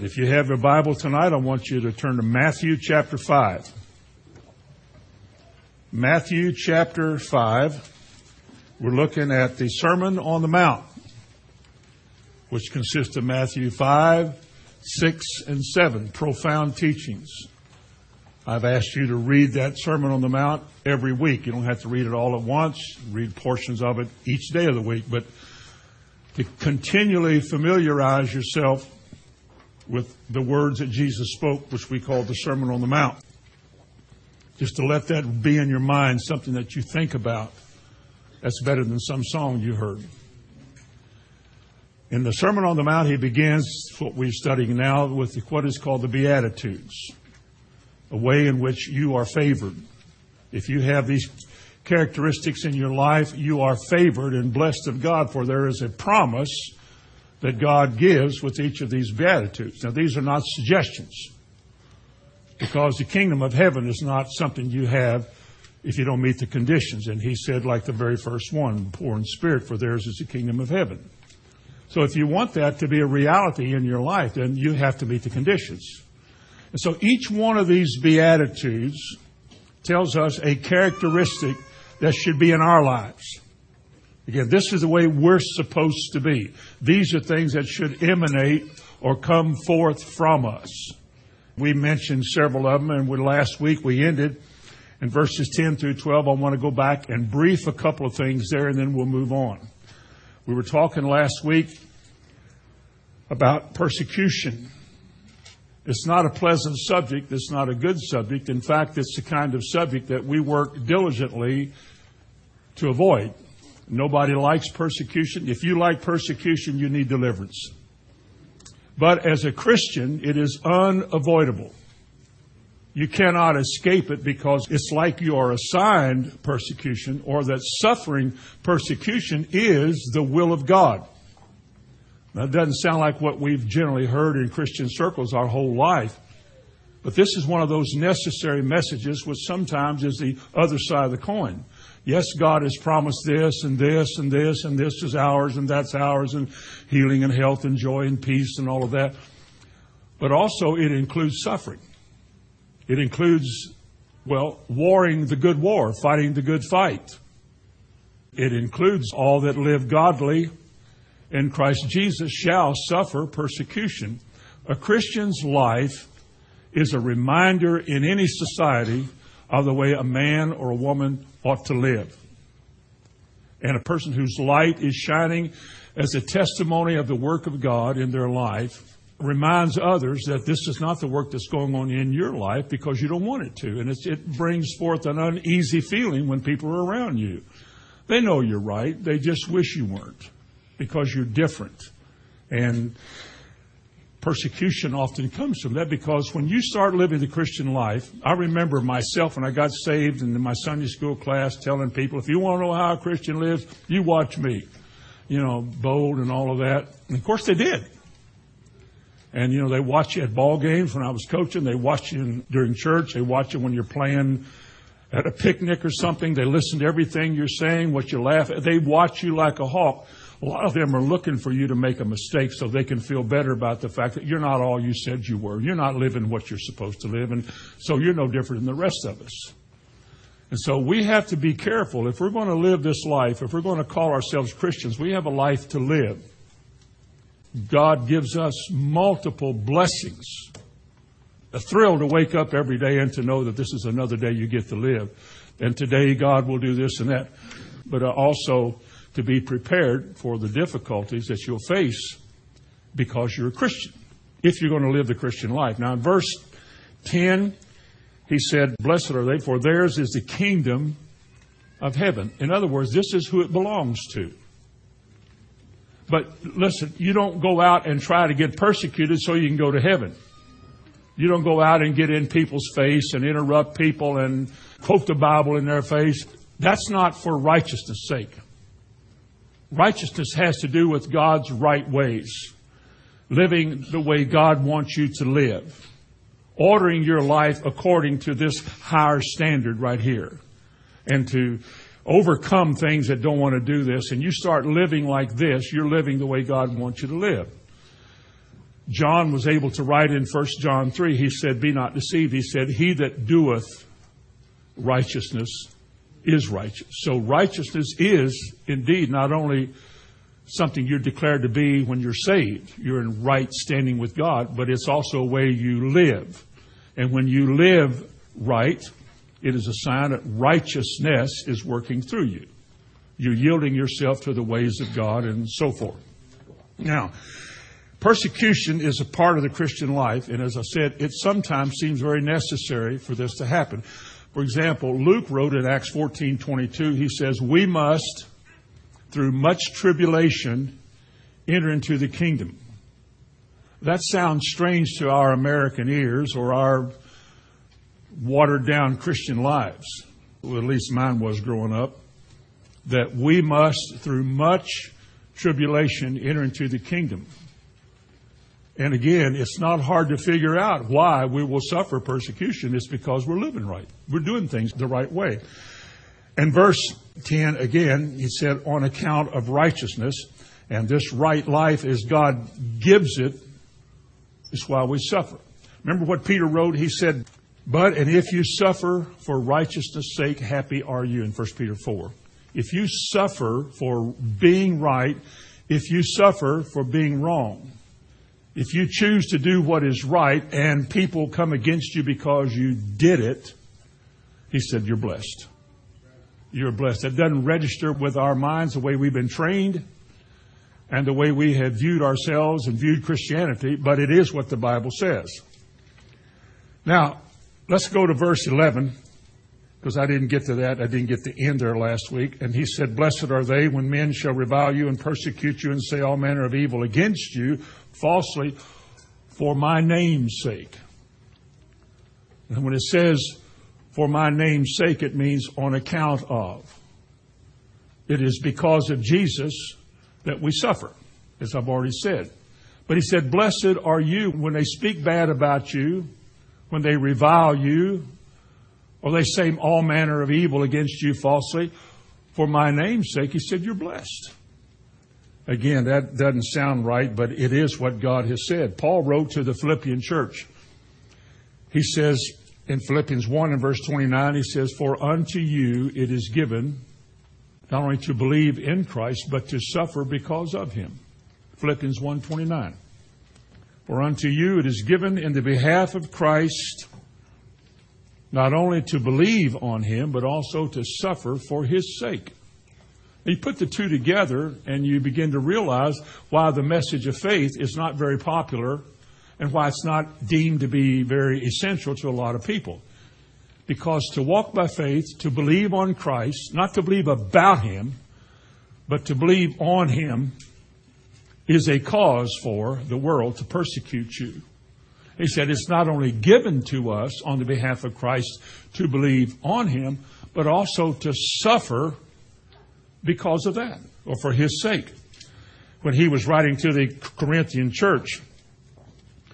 If you have your Bible tonight, I want you to turn to Matthew chapter 5. Matthew chapter 5. We're looking at the Sermon on the Mount, which consists of Matthew 5, 6, and 7, profound teachings. I've asked you to read that Sermon on the Mount every week. You don't have to read it all at once, read portions of it each day of the week, but to continually familiarize yourself with the words that Jesus spoke, which we call the Sermon on the Mount. Just to let that be in your mind, something that you think about. That's better than some song you heard. In the Sermon on the Mount, he begins what we're studying now with what is called the Beatitudes, a way in which you are favored. If you have these characteristics in your life, you are favored and blessed of God, for there is a promise that God gives with each of these Beatitudes. Now, these are not suggestions because the kingdom of heaven is not something you have if you don't meet the conditions. And he said, like the very first one, poor in spirit, for theirs is the kingdom of heaven. So if you want that to be a reality in your life, then you have to meet the conditions. And so each one of these Beatitudes tells us a characteristic that should be in our lives. Again, this is the way we're supposed to be. These are things that should emanate or come forth from us. We mentioned several of them, and last week we ended in verses 10 through 12. I want to go back and brief a couple of things there, and then we'll move on. We were talking last week about persecution. It's not a pleasant subject. It's not a good subject. In fact, it's the kind of subject that we work diligently to avoid. Nobody likes persecution. If you like persecution, you need deliverance. But as a Christian, it is unavoidable. You cannot escape it because it's like you are assigned persecution or that suffering persecution is the will of God. That doesn't sound like what we've generally heard in Christian circles our whole life. But this is one of those necessary messages which sometimes is the other side of the coin. Yes, God has promised this and this and this and this is ours and that's ours and healing and health and joy and peace and all of that. But also it includes suffering. It includes, well, warring the good war, fighting the good fight. It includes all that live godly in Christ Jesus shall suffer persecution. A Christian's life is a reminder in any society of the way a man or a woman ought to live. And a person whose light is shining as a testimony of the work of God in their life reminds others that this is not the work that's going on in your life because you don't want it to. And it brings forth an uneasy feeling when people are around you. They know you're right. They just wish you weren't because you're different. And persecution often comes from that because when you start living the Christian life, I remember myself when I got saved and in my Sunday school class telling people, if you want to know how a Christian lives, you watch me. You know, bold and all of that. And of course they did. And you know, they watch you at ball games when I was coaching. They watch you in, during church. They watch you when you're playing at a picnic or something. They listen to everything you're saying, what you laugh at. They watch you like a hawk a lot of them are looking for you to make a mistake so they can feel better about the fact that you're not all you said you were. You're not living what you're supposed to live, and so you're no different than the rest of us. And so we have to be careful. If we're going to live this life, if we're going to call ourselves Christians, we have a life to live. God gives us multiple blessings. A thrill to wake up every day and to know that this is another day you get to live. And today God will do this and that. But uh, also, to be prepared for the difficulties that you'll face because you're a Christian, if you're going to live the Christian life. Now, in verse 10, he said, Blessed are they, for theirs is the kingdom of heaven. In other words, this is who it belongs to. But listen, you don't go out and try to get persecuted so you can go to heaven. You don't go out and get in people's face and interrupt people and quote the Bible in their face. That's not for righteousness' sake. Righteousness has to do with God's right ways, living the way God wants you to live, ordering your life according to this higher standard right here, and to overcome things that don't want to do this, and you start living like this, you're living the way God wants you to live. John was able to write in 1 John 3, he said, Be not deceived. He said, He that doeth righteousness is righteous. So righteousness is indeed not only something you're declared to be when you're saved, you're in right standing with God, but it's also a way you live. And when you live right, it is a sign that righteousness is working through you. You're yielding yourself to the ways of God and so forth. Now, persecution is a part of the Christian life, and as I said, it sometimes seems very necessary for this to happen. For example, Luke wrote in Acts 14:22, he says, "We must through much tribulation enter into the kingdom." That sounds strange to our American ears or our watered down Christian lives. Well, at least mine was growing up. That we must, through much tribulation, enter into the kingdom. And again, it's not hard to figure out why we will suffer persecution. It's because we're living right. We're doing things the right way. And verse 10 again, he said, on account of righteousness, and this right life as God gives it, is why we suffer. Remember what Peter wrote? He said, but, and if you suffer for righteousness' sake, happy are you in 1 Peter 4. If you suffer for being right, if you suffer for being wrong, if you choose to do what is right and people come against you because you did it, he said, you're blessed. You're blessed. That doesn't register with our minds the way we've been trained and the way we have viewed ourselves and viewed Christianity, but it is what the Bible says. Now, let's go to verse 11 because I didn't get to that. I didn't get to end there last week. And he said, Blessed are they when men shall revile you and persecute you and say all manner of evil against you falsely for my name's sake. And when it says for my name's sake, it means on account of. It is because of Jesus that we suffer, as I've already said. But he said, Blessed are you when they speak bad about you, when they revile you, or they say all manner of evil against you falsely, for my name's sake, he said, you're blessed. Again, that doesn't sound right, but it is what God has said. Paul wrote to the Philippian church. He says in Philippians 1 and verse 29, he says, For unto you it is given not only to believe in Christ, but to suffer because of him. Philippians 1 29. For unto you it is given in the behalf of Christ not only to believe on him, but also to suffer for his sake. You put the two together and you begin to realize why the message of faith is not very popular and why it's not deemed to be very essential to a lot of people. Because to walk by faith, to believe on Christ, not to believe about Him, but to believe on Him, is a cause for the world to persecute you. He said it's not only given to us on the behalf of Christ to believe on him, but also to suffer because of that, or for his sake. When he was writing to the Corinthian church,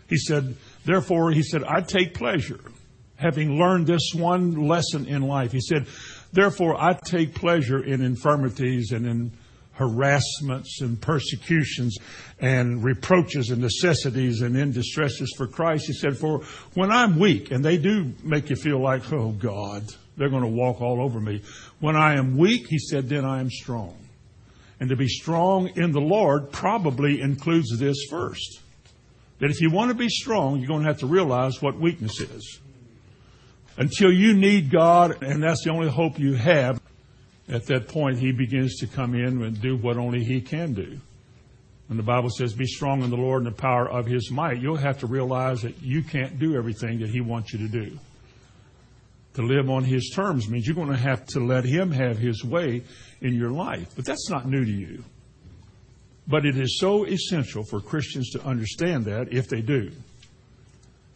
he said, Therefore, he said, I take pleasure, having learned this one lesson in life. He said, Therefore, I take pleasure in infirmities and in harassments and persecutions and reproaches and necessities and in distresses for Christ. He said, For when I'm weak, and they do make you feel like, oh God, they're going to walk all over me. When I am weak, he said, then I am strong. And to be strong in the Lord probably includes this first. That if you want to be strong, you're going to have to realize what weakness is. Until you need God, and that's the only hope you have, at that point, he begins to come in and do what only he can do. When the Bible says, be strong in the Lord and the power of his might, you'll have to realize that you can't do everything that he wants you to do. To live on his terms means you're going to have to let him have his way in your life. But that's not new to you. But it is so essential for Christians to understand that, if they do,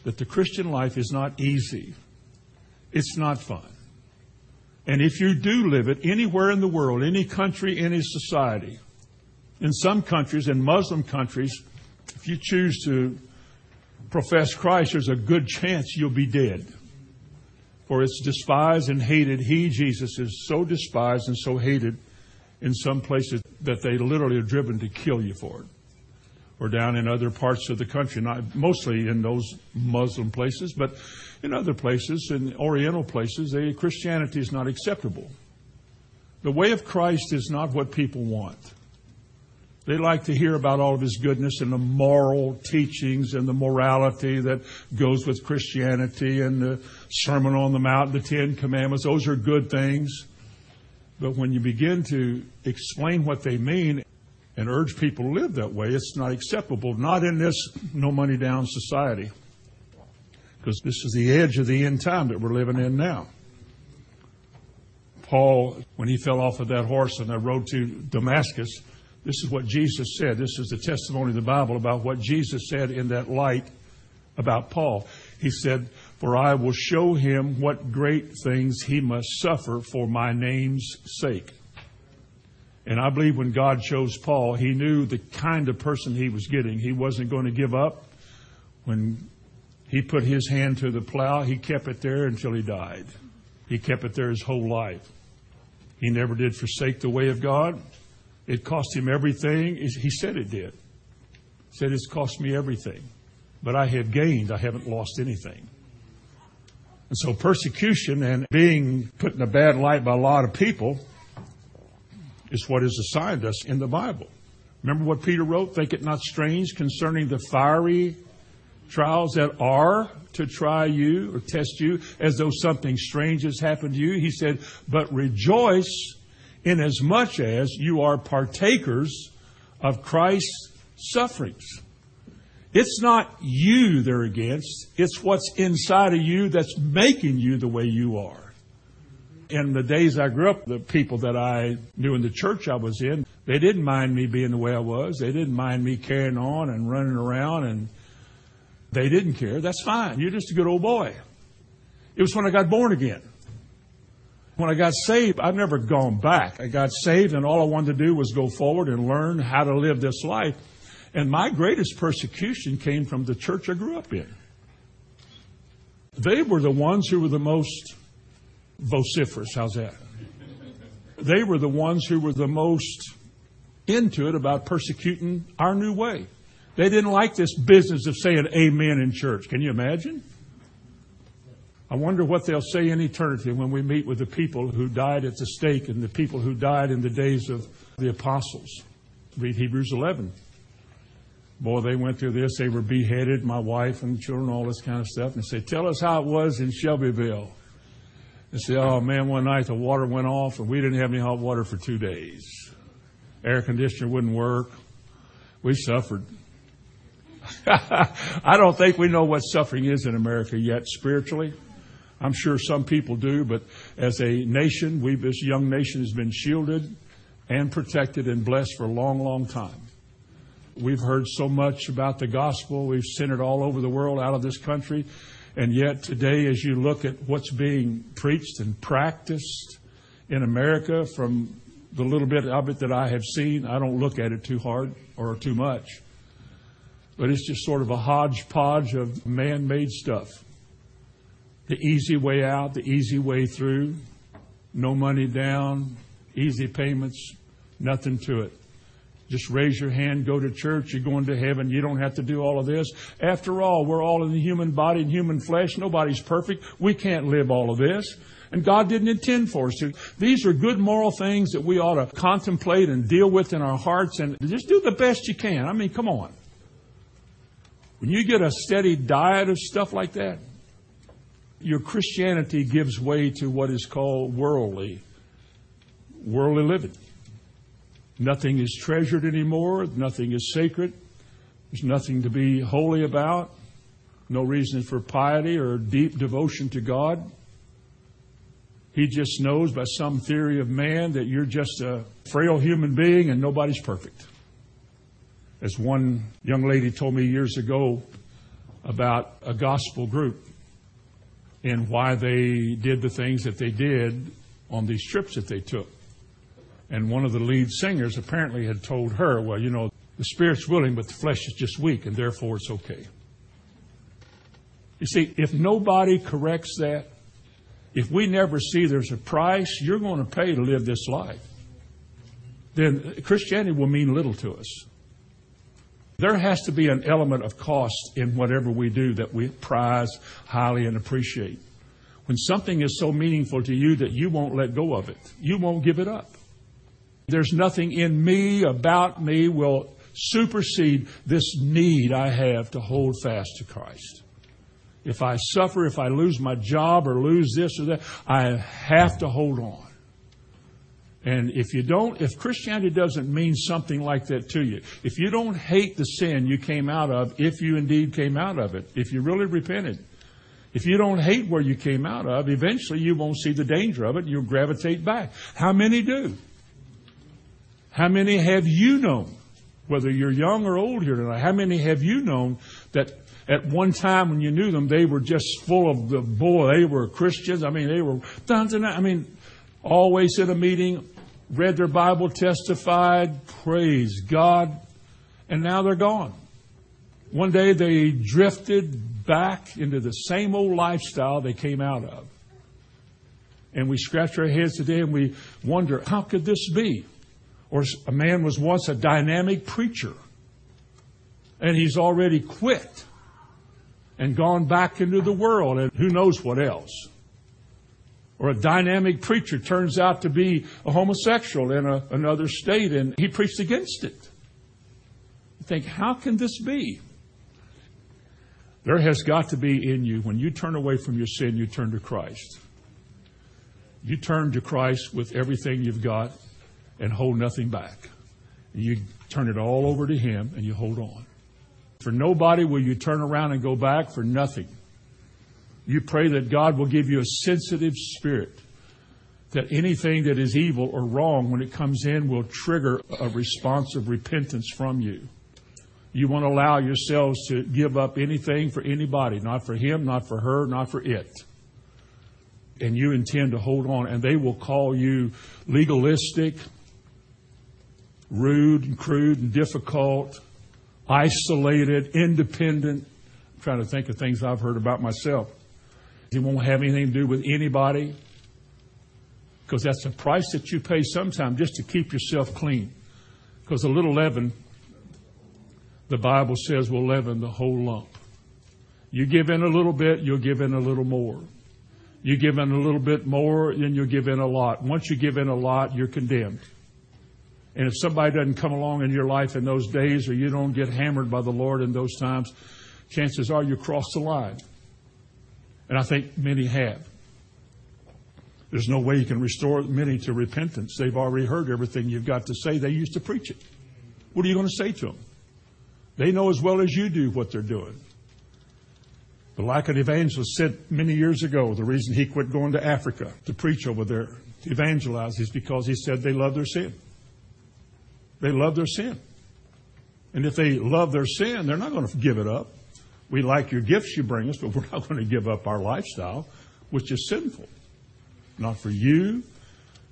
that the Christian life is not easy. It's not fun. And if you do live it anywhere in the world, any country, any society, in some countries, in Muslim countries, if you choose to profess Christ, there's a good chance you'll be dead. For it's despised and hated. He, Jesus, is so despised and so hated in some places that they literally are driven to kill you for it. or down in other parts of the country, not mostly in those Muslim places, but in other places, in Oriental places, they, Christianity is not acceptable. The way of Christ is not what people want. They like to hear about all of his goodness and the moral teachings and the morality that goes with Christianity and the Sermon on the Mount, the Ten Commandments. Those are good things. But when you begin to explain what they mean and urge people to live that way, it's not acceptable. Not in this no money down society. Because this is the edge of the end time that we're living in now. Paul, when he fell off of that horse on that road to Damascus, this is what Jesus said. This is the testimony of the Bible about what Jesus said in that light about Paul. He said, For I will show him what great things he must suffer for my name's sake. And I believe when God chose Paul, he knew the kind of person he was getting. He wasn't going to give up. When he put his hand to the plow, he kept it there until he died. He kept it there his whole life. He never did forsake the way of God. It cost him everything. He said it did. He said it's cost me everything. But I have gained. I haven't lost anything. And so persecution and being put in a bad light by a lot of people is what is assigned us in the Bible. Remember what Peter wrote? Think it not strange concerning the fiery trials that are to try you or test you as though something strange has happened to you. He said, but rejoice inasmuch as much as you are partakers of Christ's sufferings. It's not you they're against, it's what's inside of you that's making you the way you are. In the days I grew up, the people that I knew in the church I was in, they didn't mind me being the way I was. They didn't mind me carrying on and running around and they didn't care. That's fine. You're just a good old boy. It was when I got born again. When I got saved, I've never gone back. I got saved, and all I wanted to do was go forward and learn how to live this life. And my greatest persecution came from the church I grew up in. They were the ones who were the most vociferous. How's that? They were the ones who were the most into it about persecuting our new way. They didn't like this business of saying amen in church. Can you imagine? I wonder what they'll say in eternity when we meet with the people who died at the stake and the people who died in the days of the apostles. Read Hebrews 11. Boy, they went through this. They were beheaded, my wife and children, all this kind of stuff. And say, tell us how it was in Shelbyville. And say, oh man, one night the water went off and we didn't have any hot water for two days. Air conditioner wouldn't work. We suffered. I don't think we know what suffering is in America yet spiritually. I'm sure some people do, but as a nation, we, this young nation, has been shielded and protected and blessed for a long, long time. We've heard so much about the gospel. We've sent it all over the world out of this country. And yet, today, as you look at what's being preached and practiced in America from the little bit of it that I have seen, I don't look at it too hard or too much. But it's just sort of a hodgepodge of man made stuff the easy way out, the easy way through, no money down, easy payments, nothing to it. Just raise your hand, go to church, you're going to heaven. You don't have to do all of this. After all, we're all in the human body and human flesh. Nobody's perfect. We can't live all of this. And God didn't intend for us to. These are good moral things that we ought to contemplate and deal with in our hearts and just do the best you can. I mean, come on. When you get a steady diet of stuff like that, your Christianity gives way to what is called worldly, worldly living. Nothing is treasured anymore. Nothing is sacred. There's nothing to be holy about. No reason for piety or deep devotion to God. He just knows by some theory of man that you're just a frail human being and nobody's perfect. As one young lady told me years ago about a gospel group and why they did the things that they did on these trips that they took. And one of the lead singers apparently had told her, well, you know, the spirit's willing, but the flesh is just weak, and therefore it's okay. You see, if nobody corrects that, if we never see there's a price you're going to pay to live this life, then Christianity will mean little to us. There has to be an element of cost in whatever we do that we prize highly and appreciate. When something is so meaningful to you that you won't let go of it, you won't give it up. There's nothing in me, about me, will supersede this need I have to hold fast to Christ. If I suffer, if I lose my job or lose this or that, I have to hold on. And if you don't, if Christianity doesn't mean something like that to you, if you don't hate the sin you came out of, if you indeed came out of it, if you really repented, if you don't hate where you came out of, eventually you won't see the danger of it and you'll gravitate back. How many do? How many have you known, whether you're young or old here tonight, how many have you known that at one time when you knew them, they were just full of the boy, they were Christians. I mean, they were, I mean, always in a meeting, read their Bible, testified, praise God, and now they're gone. One day they drifted back into the same old lifestyle they came out of. And we scratch our heads today and we wonder, how could this be? Or a man was once a dynamic preacher and he's already quit and gone back into the world and who knows what else or a dynamic preacher turns out to be a homosexual in a, another state and he preached against it. You think, how can this be? There has got to be in you, when you turn away from your sin, you turn to Christ. You turn to Christ with everything you've got and hold nothing back. You turn it all over to Him and you hold on. For nobody will you turn around and go back for nothing. You pray that God will give you a sensitive spirit, that anything that is evil or wrong when it comes in will trigger a response of repentance from you. You won't allow yourselves to give up anything for anybody, not for him, not for her, not for it. And you intend to hold on, and they will call you legalistic, rude and crude and difficult, isolated, independent. I'm trying to think of things I've heard about myself. It won't have anything to do with anybody because that's the price that you pay sometimes just to keep yourself clean. Because a little leaven, the Bible says, will leaven the whole lump. You give in a little bit, you'll give in a little more. You give in a little bit more, then you'll give in a lot. Once you give in a lot, you're condemned. And if somebody doesn't come along in your life in those days or you don't get hammered by the Lord in those times, chances are you cross the line. And I think many have. There's no way you can restore many to repentance. They've already heard everything you've got to say. They used to preach it. What are you going to say to them? They know as well as you do what they're doing. But like an evangelist said many years ago, the reason he quit going to Africa to preach over there, to evangelize, is because he said they love their sin. They love their sin. And if they love their sin, they're not going to give it up. We like your gifts you bring us, but we're not going to give up our lifestyle, which is sinful. Not for you,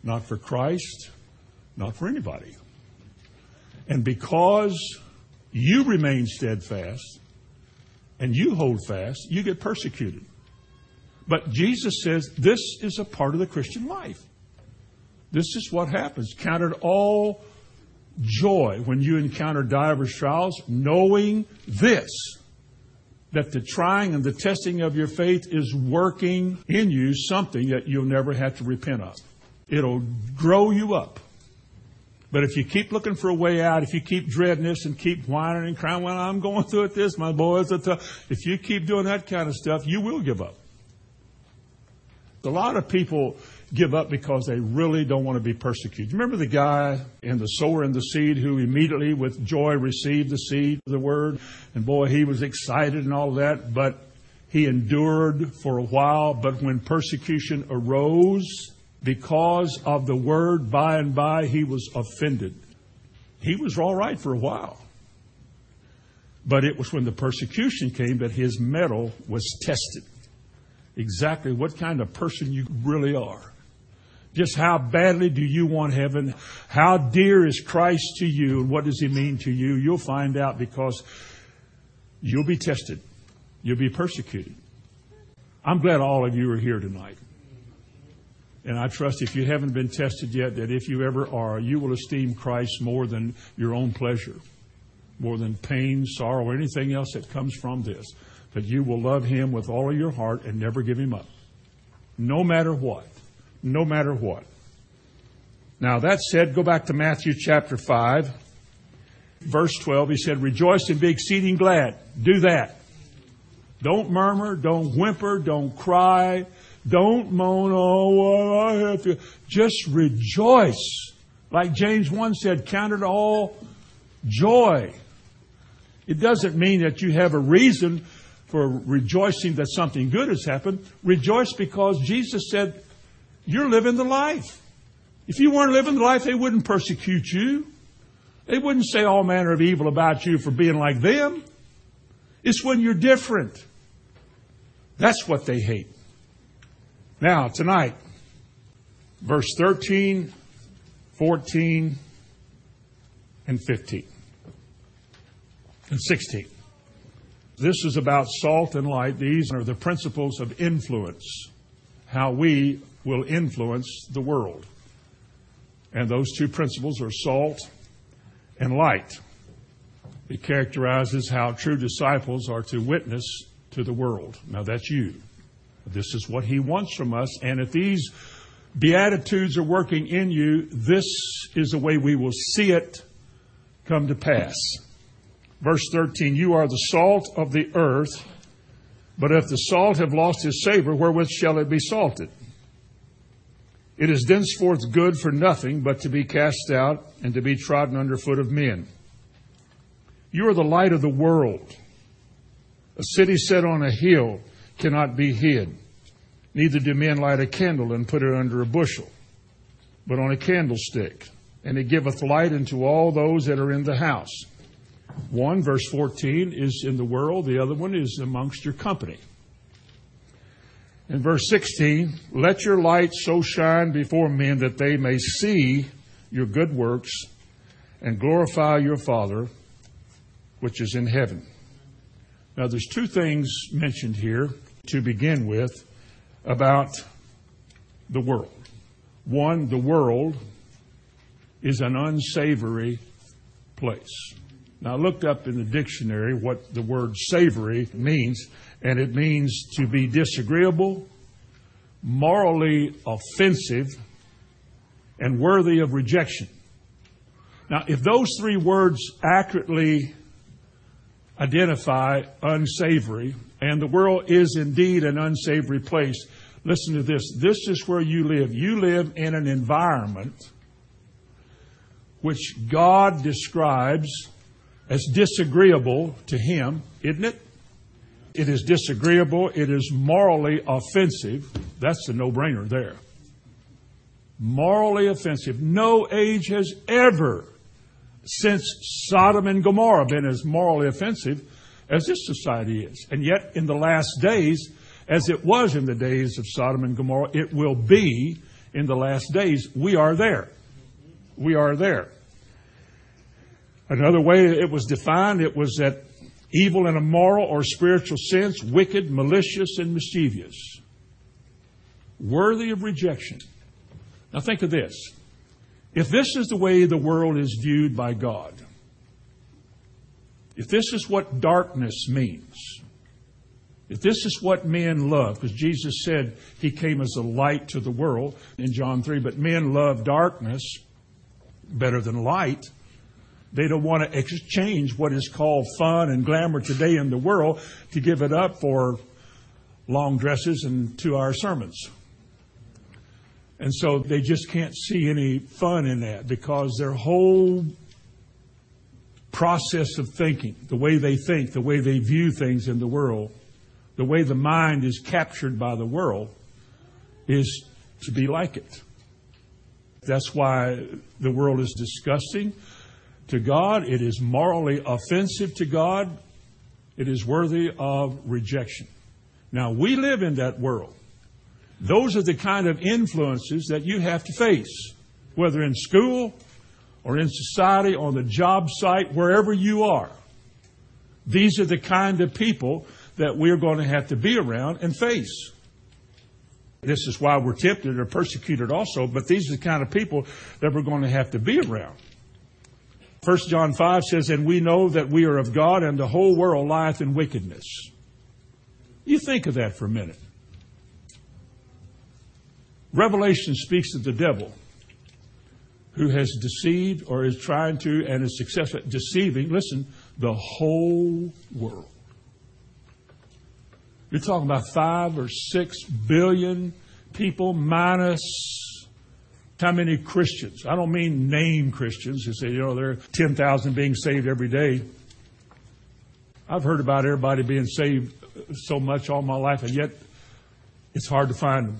not for Christ, not for anybody. And because you remain steadfast and you hold fast, you get persecuted. But Jesus says this is a part of the Christian life. This is what happens. Counted all joy when you encounter divers trials, knowing this that the trying and the testing of your faith is working in you something that you'll never have to repent of. It'll grow you up. But if you keep looking for a way out, if you keep dreading this and keep whining and crying, well, I'm going through it this, my boys are tough. If you keep doing that kind of stuff, you will give up. A lot of people give up because they really don't want to be persecuted. Remember the guy in the sower and the seed who immediately with joy received the seed, of the word, and boy, he was excited and all that, but he endured for a while, but when persecution arose because of the word, by and by he was offended. He was all right for a while. But it was when the persecution came that his mettle was tested. Exactly what kind of person you really are. Just how badly do you want heaven? How dear is Christ to you and what does he mean to you? You'll find out because you'll be tested. You'll be persecuted. I'm glad all of you are here tonight. And I trust if you haven't been tested yet, that if you ever are, you will esteem Christ more than your own pleasure. more than pain, sorrow, or anything else that comes from this. That you will love Him with all of your heart and never give Him up. No matter what. No matter what. Now, that said, go back to Matthew chapter 5, verse 12. He said, Rejoice and be exceeding glad. Do that. Don't murmur, don't whimper, don't cry, don't moan, oh, I have to. Just rejoice. Like James 1 said, count it all joy. It doesn't mean that you have a reason for rejoicing that something good has happened. Rejoice because Jesus said, You're living the life. If you weren't living the life, they wouldn't persecute you. They wouldn't say all manner of evil about you for being like them. It's when you're different. That's what they hate. Now, tonight, verse 13, 14, and 15, and 16. This is about salt and light. These are the principles of influence, how we will influence the world. And those two principles are salt and light. It characterizes how true disciples are to witness to the world. Now that's you. This is what he wants from us. And if these beatitudes are working in you, this is the way we will see it come to pass. Verse 13, you are the salt of the earth, but if the salt have lost his savor, wherewith shall it be salted? It is thenceforth good for nothing but to be cast out and to be trodden under foot of men. You are the light of the world. A city set on a hill cannot be hid. Neither do men light a candle and put it under a bushel, but on a candlestick, and it giveth light unto all those that are in the house. One, verse 14, is in the world, the other one is amongst your company. In verse 16, let your light so shine before men that they may see your good works and glorify your Father which is in heaven. Now, there's two things mentioned here to begin with about the world. One, the world is an unsavory place. Now, I looked up in the dictionary what the word savory means, and it means to be disagreeable, morally offensive, and worthy of rejection. Now, if those three words accurately identify unsavory, and the world is indeed an unsavory place, listen to this. This is where you live. You live in an environment which God describes as disagreeable to Him, isn't it? It is disagreeable. It is morally offensive. That's a no brainer there. Morally offensive. No age has ever, since Sodom and Gomorrah, been as morally offensive as this society is. And yet, in the last days, as it was in the days of Sodom and Gomorrah, it will be in the last days. We are there. We are there. Another way it was defined, it was that evil in a moral or spiritual sense, wicked, malicious, and mischievous, worthy of rejection. Now think of this. If this is the way the world is viewed by God, if this is what darkness means, if this is what men love, because Jesus said he came as a light to the world in John 3, but men love darkness better than light. They don't want to exchange what is called fun and glamour today in the world to give it up for long dresses and two hour sermons. And so they just can't see any fun in that because their whole process of thinking, the way they think, the way they view things in the world, the way the mind is captured by the world, is to be like it. That's why the world is disgusting to God. It is morally offensive to God. It is worthy of rejection. Now, we live in that world. Those are the kind of influences that you have to face, whether in school or in society, on the job site, wherever you are. These are the kind of people that we're going to have to be around and face. This is why we're tempted or persecuted also, but these are the kind of people that we're going to have to be around. 1 John 5 says, And we know that we are of God, and the whole world lieth in wickedness. You think of that for a minute. Revelation speaks of the devil who has deceived or is trying to and is successful at deceiving, listen, the whole world. You're talking about five or six billion people minus how many Christians? I don't mean name Christians who say, you know, there are 10,000 being saved every day. I've heard about everybody being saved so much all my life, and yet it's hard to find them.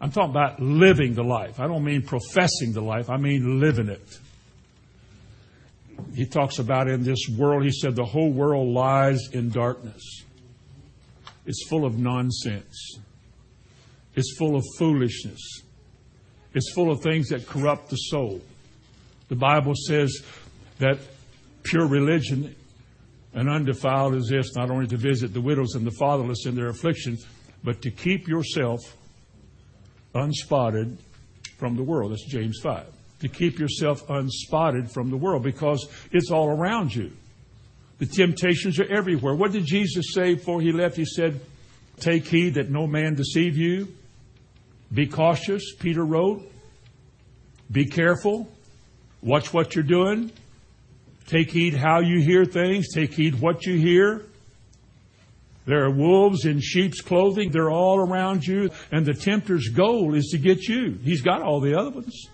I'm talking about living the life. I don't mean professing the life, I mean living it. He talks about in this world, he said, the whole world lies in darkness. It's full of nonsense. It's full of foolishness. It's full of things that corrupt the soul. The Bible says that pure religion and undefiled is this not only to visit the widows and the fatherless in their affliction, but to keep yourself unspotted from the world. That's James 5. To keep yourself unspotted from the world because it's all around you. The temptations are everywhere. What did Jesus say before he left? He said, Take heed that no man deceive you. Be cautious, Peter wrote. Be careful. Watch what you're doing. Take heed how you hear things. Take heed what you hear. There are wolves in sheep's clothing. They're all around you. And the tempter's goal is to get you. He's got all the other ones.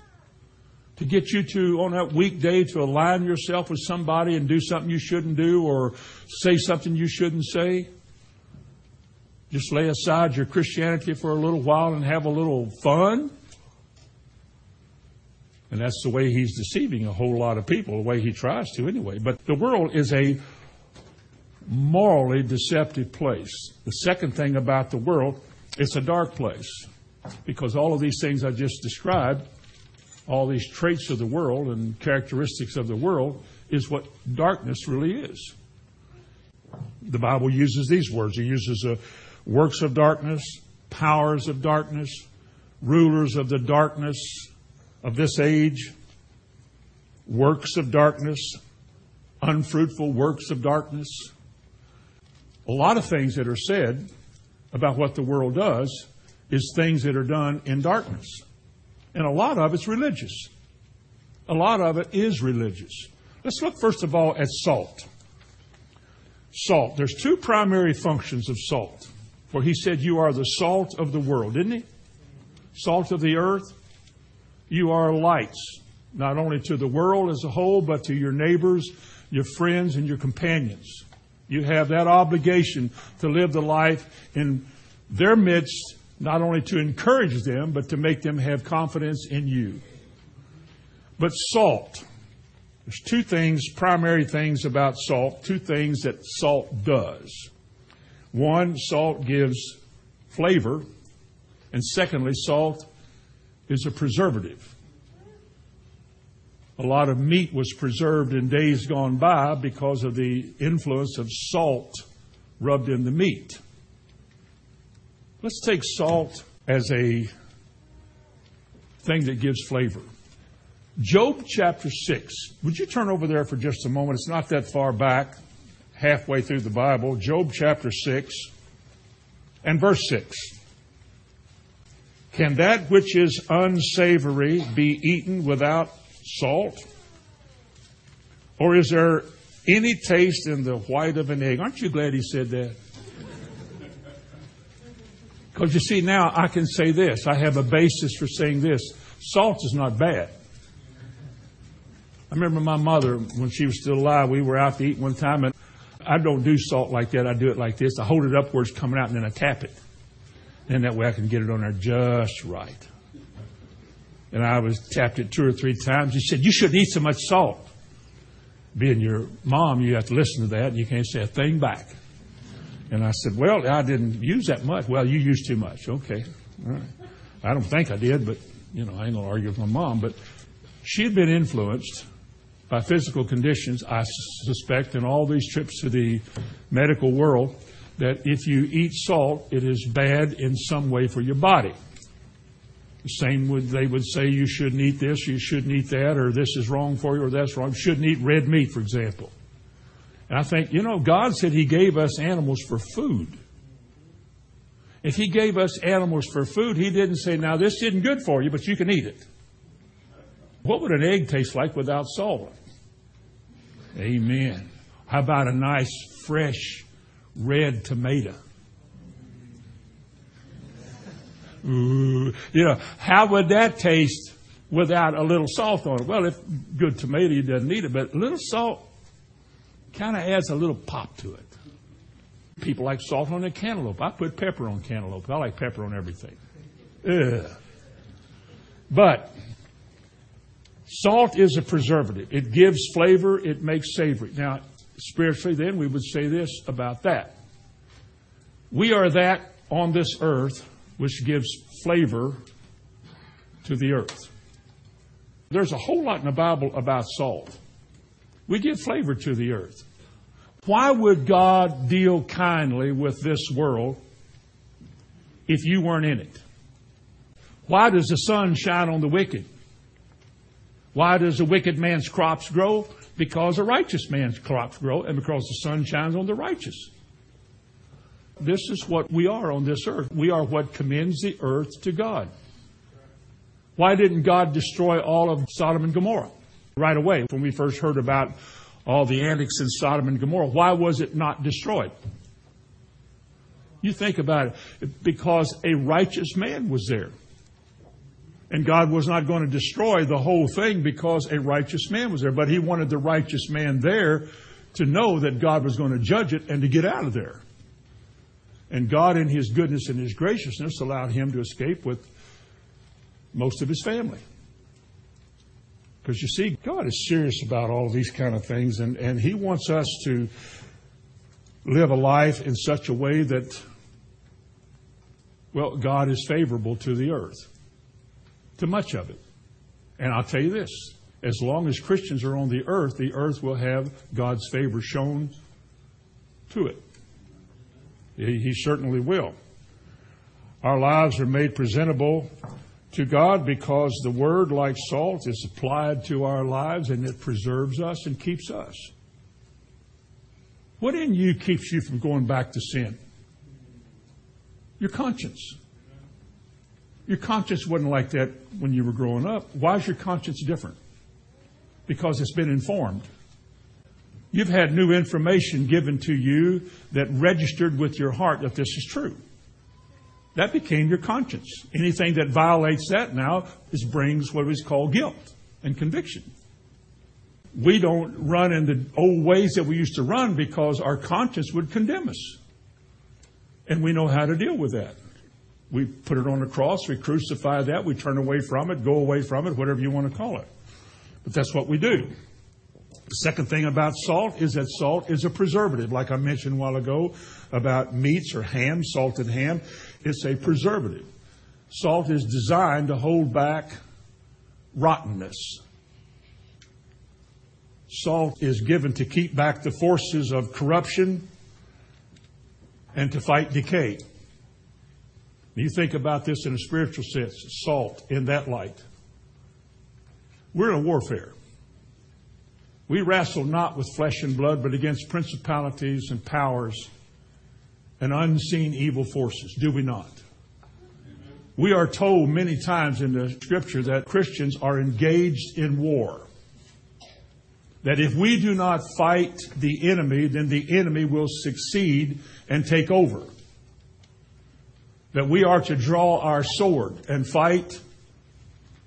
To get you to, on that weekday, to align yourself with somebody and do something you shouldn't do or say something you shouldn't say. Just lay aside your Christianity for a little while and have a little fun. And that's the way he's deceiving a whole lot of people, the way he tries to anyway. But the world is a morally deceptive place. The second thing about the world, it's a dark place because all of these things I just described, all these traits of the world and characteristics of the world, is what darkness really is. The Bible uses these words. It uses uh, works of darkness, powers of darkness, rulers of the darkness of this age, works of darkness, unfruitful works of darkness a lot of things that are said about what the world does is things that are done in darkness. And a lot of it's religious. A lot of it is religious. Let's look first of all at salt. Salt. There's two primary functions of salt. For he said, You are the salt of the world, didn't he? Salt of the earth. You are lights, not only to the world as a whole, but to your neighbors, your friends, and your companions. You have that obligation to live the life in their midst, not only to encourage them, but to make them have confidence in you. But salt. There's two things, primary things about salt, two things that salt does. One, salt gives flavor, and secondly, salt is a preservative. A lot of meat was preserved in days gone by because of the influence of salt rubbed in the meat. Let's take salt as a thing that gives flavor. Job chapter 6. Would you turn over there for just a moment? It's not that far back, halfway through the Bible. Job chapter 6 and verse 6. Can that which is unsavory be eaten without salt? Or is there any taste in the white of an egg? Aren't you glad he said that? Because you see, now I can say this. I have a basis for saying this. Salt is not bad. I remember my mother, when she was still alive, we were out to eat one time, and I don't do salt like that. I do it like this. I hold it up where it's coming out, and then I tap it. And that way I can get it on there just right and I was tapped it two or three times. He said, You shouldn't eat so much salt. Being your mom, you have to listen to that, and you can't say a thing back. And I said, Well, I didn't use that much. Well, you used too much. Okay. All right. I don't think I did, but, you know, I ain't going to argue with my mom. But she had been influenced by physical conditions, I suspect, in all these trips to the medical world, that if you eat salt, it is bad in some way for your body. The same would they would say you shouldn't eat this, you shouldn't eat that, or this is wrong for you, or that's wrong. You shouldn't eat red meat, for example. And I think, you know, God said He gave us animals for food. If He gave us animals for food, He didn't say, now this isn't good for you, but you can eat it. What would an egg taste like without salt? Amen. How about a nice, fresh, red tomato? Ooh, you know, how would that taste without a little salt on it? Well, if good tomato, you doesn't need it, but a little salt kind of adds a little pop to it. People like salt on their cantaloupe. I put pepper on cantaloupe. I like pepper on everything. Ugh. But salt is a preservative. It gives flavor. It makes savory. Now, spiritually, then we would say this about that. We are that on this earth which gives flavor to the earth. There's a whole lot in the Bible about salt. We give flavor to the earth. Why would God deal kindly with this world if you weren't in it? Why does the sun shine on the wicked? Why does a wicked man's crops grow? Because a righteous man's crops grow and because the sun shines on the righteous. This is what we are on this earth. We are what commends the earth to God. Why didn't God destroy all of Sodom and Gomorrah right away when we first heard about all the antics in Sodom and Gomorrah? Why was it not destroyed? You think about it. Because a righteous man was there. And God was not going to destroy the whole thing because a righteous man was there. But he wanted the righteous man there to know that God was going to judge it and to get out of there. And God, in His goodness and His graciousness, allowed him to escape with most of his family. Because you see, God is serious about all these kind of things, and, and He wants us to live a life in such a way that, well, God is favorable to the earth, to much of it. And I'll tell you this as long as Christians are on the earth, the earth will have God's favor shown to it. He, he certainly will. Our lives are made presentable to God because the Word, like salt, is applied to our lives and it preserves us and keeps us. What in you keeps you from going back to sin? Your conscience. Your conscience wasn't like that when you were growing up. Why is your conscience different? Because it's been informed. You've had new information given to you that registered with your heart that this is true. That became your conscience. Anything that violates that now is brings what is called guilt and conviction. We don't run in the old ways that we used to run because our conscience would condemn us. And we know how to deal with that. We put it on the cross, we crucify that, we turn away from it, go away from it, whatever you want to call it. But that's what we do. The second thing about salt is that salt is a preservative, like I mentioned a while ago about meats or ham, salted ham. It's a preservative. Salt is designed to hold back rottenness. Salt is given to keep back the forces of corruption and to fight decay. You think about this in a spiritual sense, salt in that light. We're in a warfare. We wrestle not with flesh and blood, but against principalities and powers and unseen evil forces, do we not? We are told many times in the scripture that Christians are engaged in war. That if we do not fight the enemy, then the enemy will succeed and take over. That we are to draw our sword and fight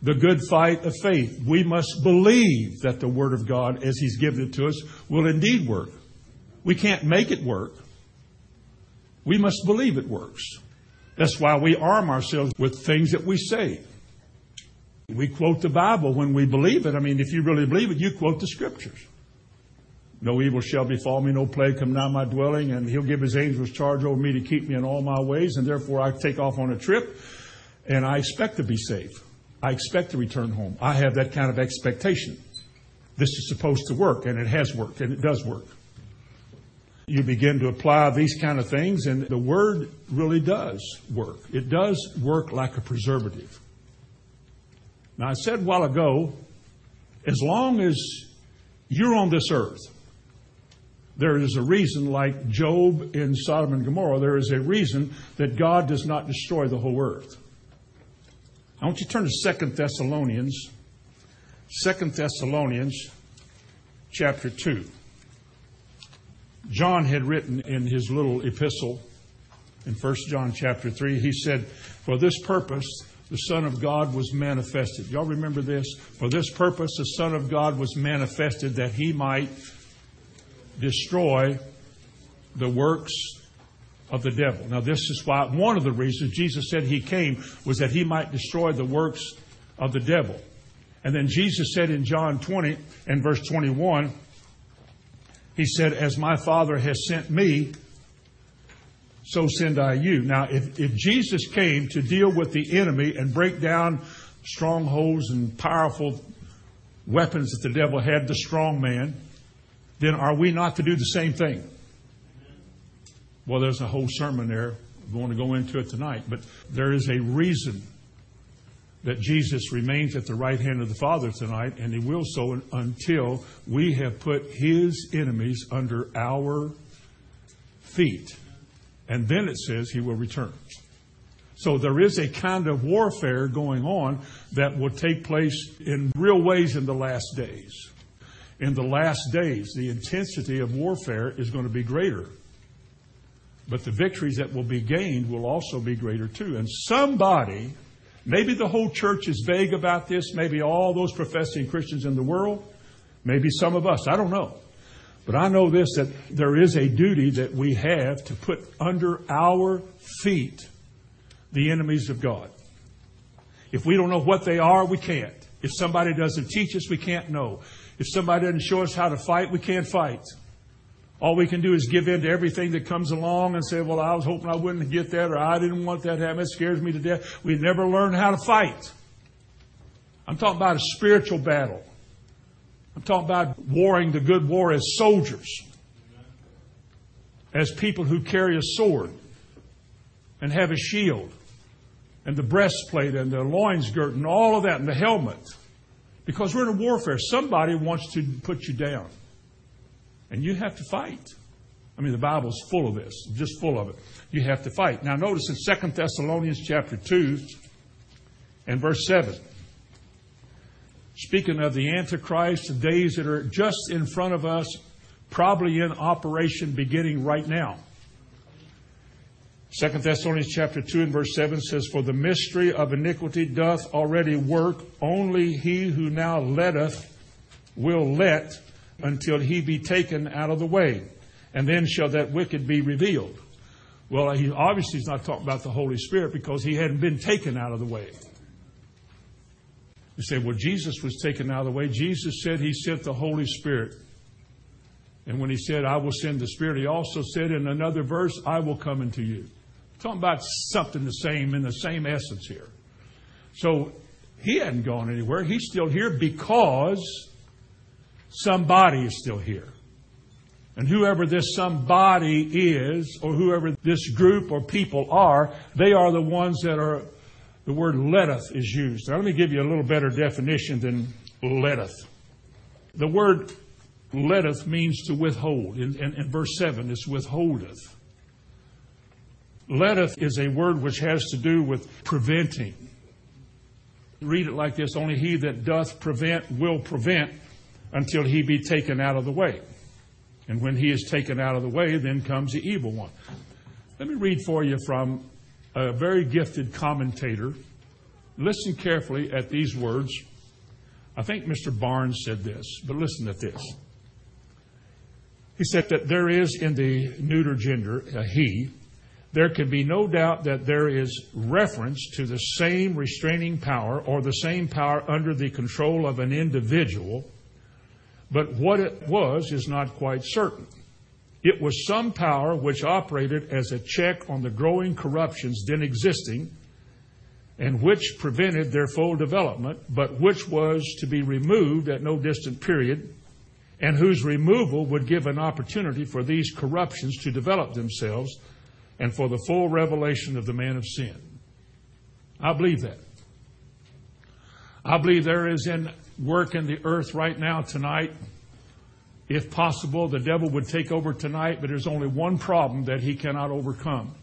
the good fight of faith. We must believe that the Word of God, as He's given it to us, will indeed work. We can't make it work. We must believe it works. That's why we arm ourselves with things that we say. We quote the Bible when we believe it. I mean, if you really believe it, you quote the Scriptures. No evil shall befall me, no plague come nigh my dwelling, and He'll give His angels charge over me to keep me in all my ways, and therefore I take off on a trip, and I expect to be safe. I expect to return home. I have that kind of expectation. This is supposed to work, and it has worked, and it does work. You begin to apply these kind of things, and the word really does work. It does work like a preservative. Now, I said a while ago, as long as you're on this earth, there is a reason, like Job in Sodom and Gomorrah, there is a reason that God does not destroy the whole earth. I want you to turn to Second Thessalonians, Second Thessalonians chapter 2. John had written in his little epistle in 1 John chapter 3, he said, For this purpose the Son of God was manifested. Y'all remember this? For this purpose the Son of God was manifested that he might destroy the works of the devil. Now, this is why one of the reasons Jesus said he came was that he might destroy the works of the devil. And then Jesus said in John 20 and verse 21, he said, As my Father has sent me, so send I you. Now, if, if Jesus came to deal with the enemy and break down strongholds and powerful weapons that the devil had, the strong man, then are we not to do the same thing? Well, there's a whole sermon there. I'm going to go into it tonight, but there is a reason that Jesus remains at the right hand of the Father tonight, and he will so until we have put his enemies under our feet. And then it says he will return. So there is a kind of warfare going on that will take place in real ways in the last days. In the last days, the intensity of warfare is going to be greater. But the victories that will be gained will also be greater too. And somebody, maybe the whole church is vague about this, maybe all those professing Christians in the world, maybe some of us, I don't know. But I know this that there is a duty that we have to put under our feet the enemies of God. If we don't know what they are, we can't. If somebody doesn't teach us, we can't know. If somebody doesn't show us how to fight, we can't fight. All we can do is give in to everything that comes along and say, well, I was hoping I wouldn't get that or I didn't want that to happen. It scares me to death. We never learn how to fight. I'm talking about a spiritual battle. I'm talking about warring the good war as soldiers, as people who carry a sword and have a shield and the breastplate and the loins girt and all of that and the helmet. Because we're in a warfare. Somebody wants to put you down. And you have to fight. I mean, the Bible's full of this, just full of it. You have to fight. Now, notice in 2 Thessalonians chapter 2 and verse 7. Speaking of the Antichrist, the days that are just in front of us, probably in operation beginning right now. 2 Thessalonians chapter 2 and verse 7 says, For the mystery of iniquity doth already work, only he who now letteth will let until he be taken out of the way. And then shall that wicked be revealed. Well, he obviously is not talking about the Holy Spirit because he hadn't been taken out of the way. You say, well, Jesus was taken out of the way. Jesus said he sent the Holy Spirit. And when he said, I will send the Spirit, he also said in another verse, I will come into you. Talking about something the same in the same essence here. So he hadn't gone anywhere. He's still here because somebody is still here. And whoever this somebody is, or whoever this group or people are, they are the ones that are, the word letteth is used. Now let me give you a little better definition than letteth. The word letteth means to withhold. In, in, in verse 7, it's withholdeth. Letteth is a word which has to do with preventing. Read it like this Only he that doth prevent will prevent until he be taken out of the way. And when he is taken out of the way, then comes the evil one. Let me read for you from a very gifted commentator. Listen carefully at these words. I think Mr. Barnes said this, but listen at this. He said that there is in the neuter gender, a he, there can be no doubt that there is reference to the same restraining power or the same power under the control of an individual, but what it was is not quite certain. It was some power which operated as a check on the growing corruptions then existing and which prevented their full development, but which was to be removed at no distant period, and whose removal would give an opportunity for these corruptions to develop themselves and for the full revelation of the man of sin. I believe that. I believe there is in work in the earth right now tonight. If possible, the devil would take over tonight, but there's only one problem that he cannot overcome.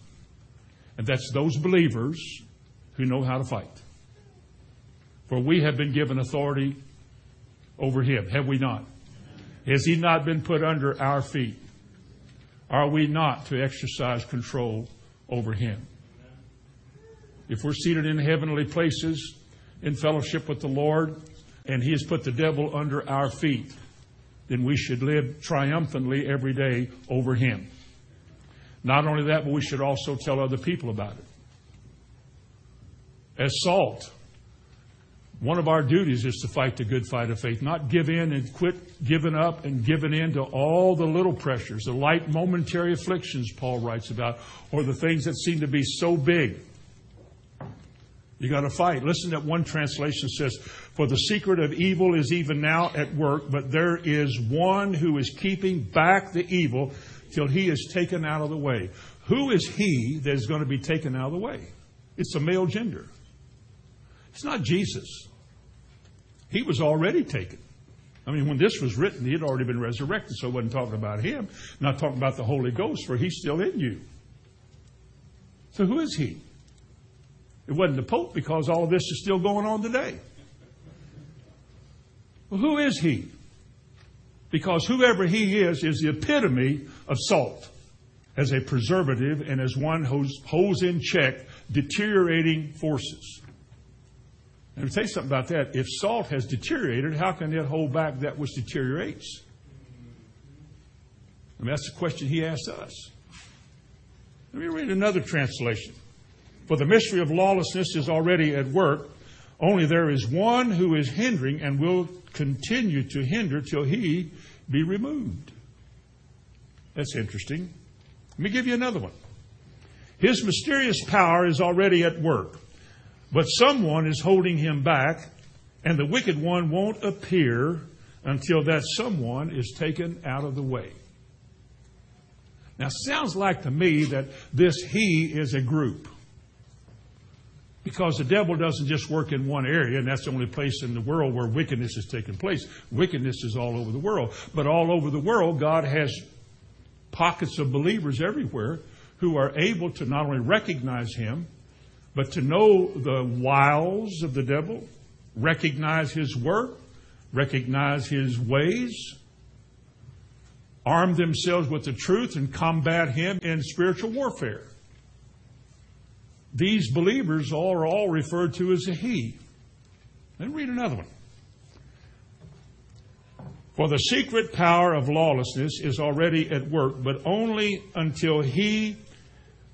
And that's those believers who know how to fight. For we have been given authority over him, have we not? Has he not been put under our feet? Are we not to exercise control over him? If we're seated in heavenly places in fellowship with the Lord and he has put the devil under our feet, then we should live triumphantly every day over him. Not only that, but we should also tell other people about it. As salt, one of our duties is to fight the good fight of faith, not give in and quit giving up and giving in to all the little pressures, the light momentary afflictions Paul writes about, or the things that seem to be so big. You got to fight. Listen that one translation says, For the secret of evil is even now at work, but there is one who is keeping back the evil till he is taken out of the way. Who is he that is going to be taken out of the way? It's a male gender. It's not Jesus. He was already taken. I mean, when this was written, he had already been resurrected, so I wasn't talking about him, not talking about the Holy Ghost, for he's still in you. So who is he? It wasn't the Pope because all of this is still going on today. Well, who is he? Because whoever he is, is the epitome of salt as a preservative and as one who holds in check deteriorating forces. And me tell you something about that, if salt has deteriorated, how can it hold back that which deteriorates? I mean, that's the question he asked us. Let me read another translation. For the mystery of lawlessness is already at work, only there is one who is hindering and will continue to hinder till he be removed. That's interesting. Let me give you another one. His mysterious power is already at work. But someone is holding him back, and the wicked one won't appear until that someone is taken out of the way. Now, sounds like to me that this he is a group. Because the devil doesn't just work in one area, and that's the only place in the world where wickedness is taking place. Wickedness is all over the world. But all over the world, God has pockets of believers everywhere who are able to not only recognize Him, but to know the wiles of the devil, recognize his work, recognize his ways, arm themselves with the truth, and combat him in spiritual warfare. These believers are all referred to as a he. Then read another one. For the secret power of lawlessness is already at work, but only until he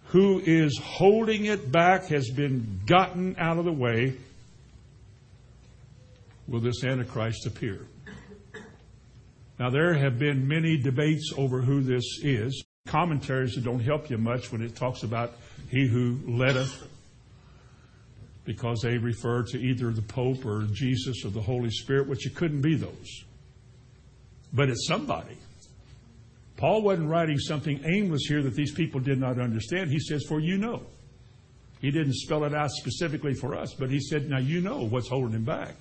who is holding it back has been gotten out of the way, will this Antichrist appear? Now, there have been many debates over who this is. Commentaries that don't help you much when it talks about he who letteth, because they refer to either the Pope or Jesus or the Holy Spirit, which it couldn't be those. But it's somebody. Paul wasn't writing something aimless here that these people did not understand. He says, For you know. He didn't spell it out specifically for us, but he said, Now you know what's holding him back.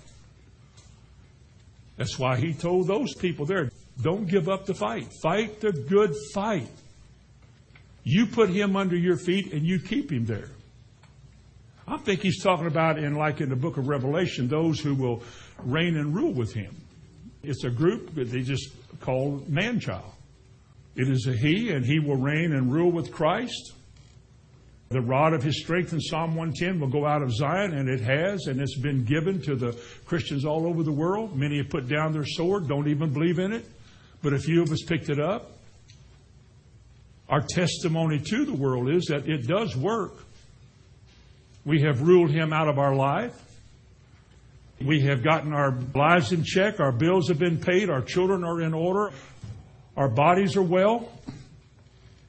That's why he told those people there, Don't give up the fight. Fight the good fight. You put him under your feet and you keep him there. I think he's talking about in like in the book of Revelation, those who will reign and rule with him. It's a group that they just call man child. It is a he, and he will reign and rule with Christ. The rod of his strength in Psalm 110 will go out of Zion, and it has, and it's been given to the Christians all over the world. Many have put down their sword, don't even believe in it, but a few of us picked it up. Our testimony to the world is that it does work. We have ruled him out of our life. We have gotten our lives in check. Our bills have been paid. Our children are in order. Our bodies are well.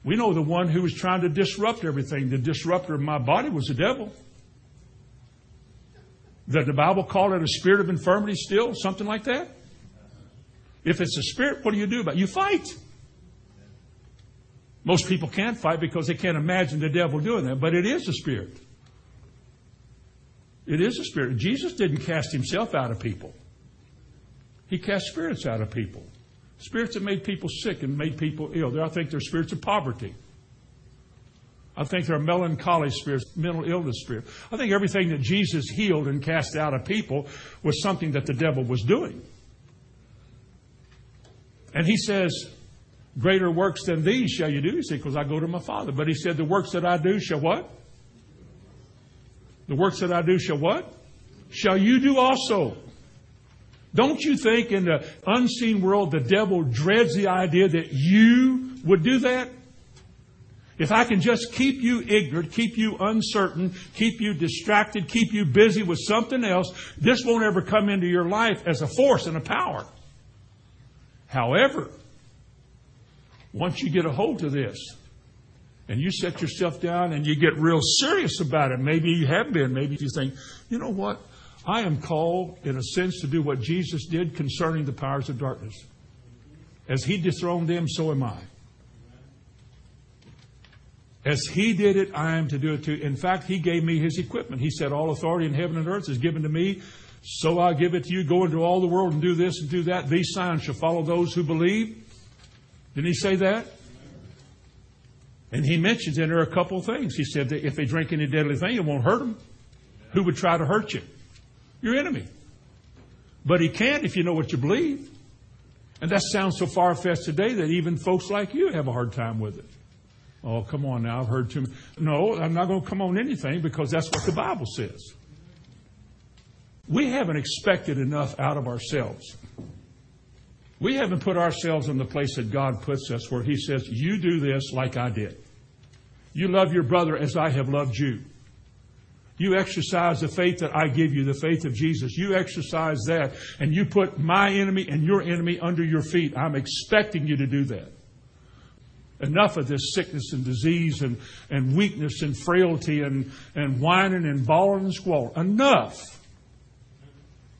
We know the one who was trying to disrupt everything. The disruptor of my body was the devil. That the Bible called it a spirit of infirmity still, something like that. If it's a spirit, what do you do about it? You fight. Most people can't fight because they can't imagine the devil doing that, but it is a spirit. It is a spirit. Jesus didn't cast himself out of people. He cast spirits out of people. Spirits that made people sick and made people ill. I think they're spirits of poverty. I think they're melancholy spirits, mental illness spirits. I think everything that Jesus healed and cast out of people was something that the devil was doing. And he says, Greater works than these shall you do. He said, Because I go to my Father. But he said, The works that I do shall what? The works that I do shall what? Shall you do also. Don't you think in the unseen world the devil dreads the idea that you would do that? If I can just keep you ignorant, keep you uncertain, keep you distracted, keep you busy with something else, this won't ever come into your life as a force and a power. However, once you get a hold of this and you set yourself down and you get real serious about it, maybe you have been, maybe you think, you know what? I am called, in a sense, to do what Jesus did concerning the powers of darkness. As he dethroned them, so am I. As he did it, I am to do it too. In fact, he gave me his equipment. He said, All authority in heaven and earth is given to me. So I give it to you. Go into all the world and do this and do that. These signs shall follow those who believe. Didn't he say that? And he mentions in there a couple of things. He said that if they drink any deadly thing, it won't hurt them. Who would try to hurt you? Your enemy. But he can't if you know what you believe. And that sounds so far fetched today that even folks like you have a hard time with it. Oh, come on now. I've heard too many. No, I'm not going to come on anything because that's what the Bible says. We haven't expected enough out of ourselves. We haven't put ourselves in the place that God puts us where He says, You do this like I did. You love your brother as I have loved you. You exercise the faith that I give you, the faith of Jesus. You exercise that, and you put my enemy and your enemy under your feet. I'm expecting you to do that. Enough of this sickness and disease and, and weakness and frailty and, and whining and bawling and squalling. Enough.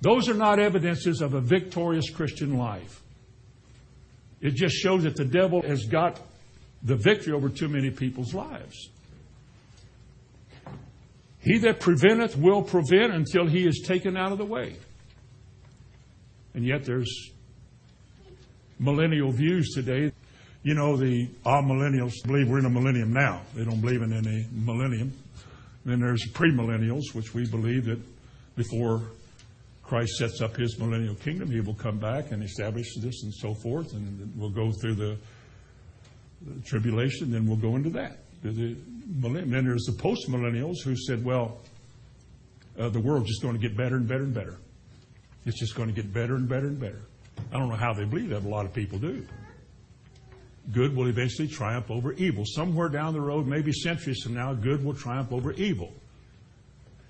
Those are not evidences of a victorious Christian life. It just shows that the devil has got the victory over too many people's lives. He that preventeth will prevent until he is taken out of the way. And yet there's millennial views today. You know, the amillennials believe we're in a millennium now. They don't believe in any millennium. Then there's premillennials, which we believe that before Christ sets up his millennial kingdom, he will come back and establish this and so forth, and we'll go through the, the tribulation, then we'll go into that. The. Then there's the post millennials who said, well, uh, the world's just going to get better and better and better. It's just going to get better and better and better. I don't know how they believe that, a lot of people do. Good will eventually triumph over evil. Somewhere down the road, maybe centuries from now, good will triumph over evil.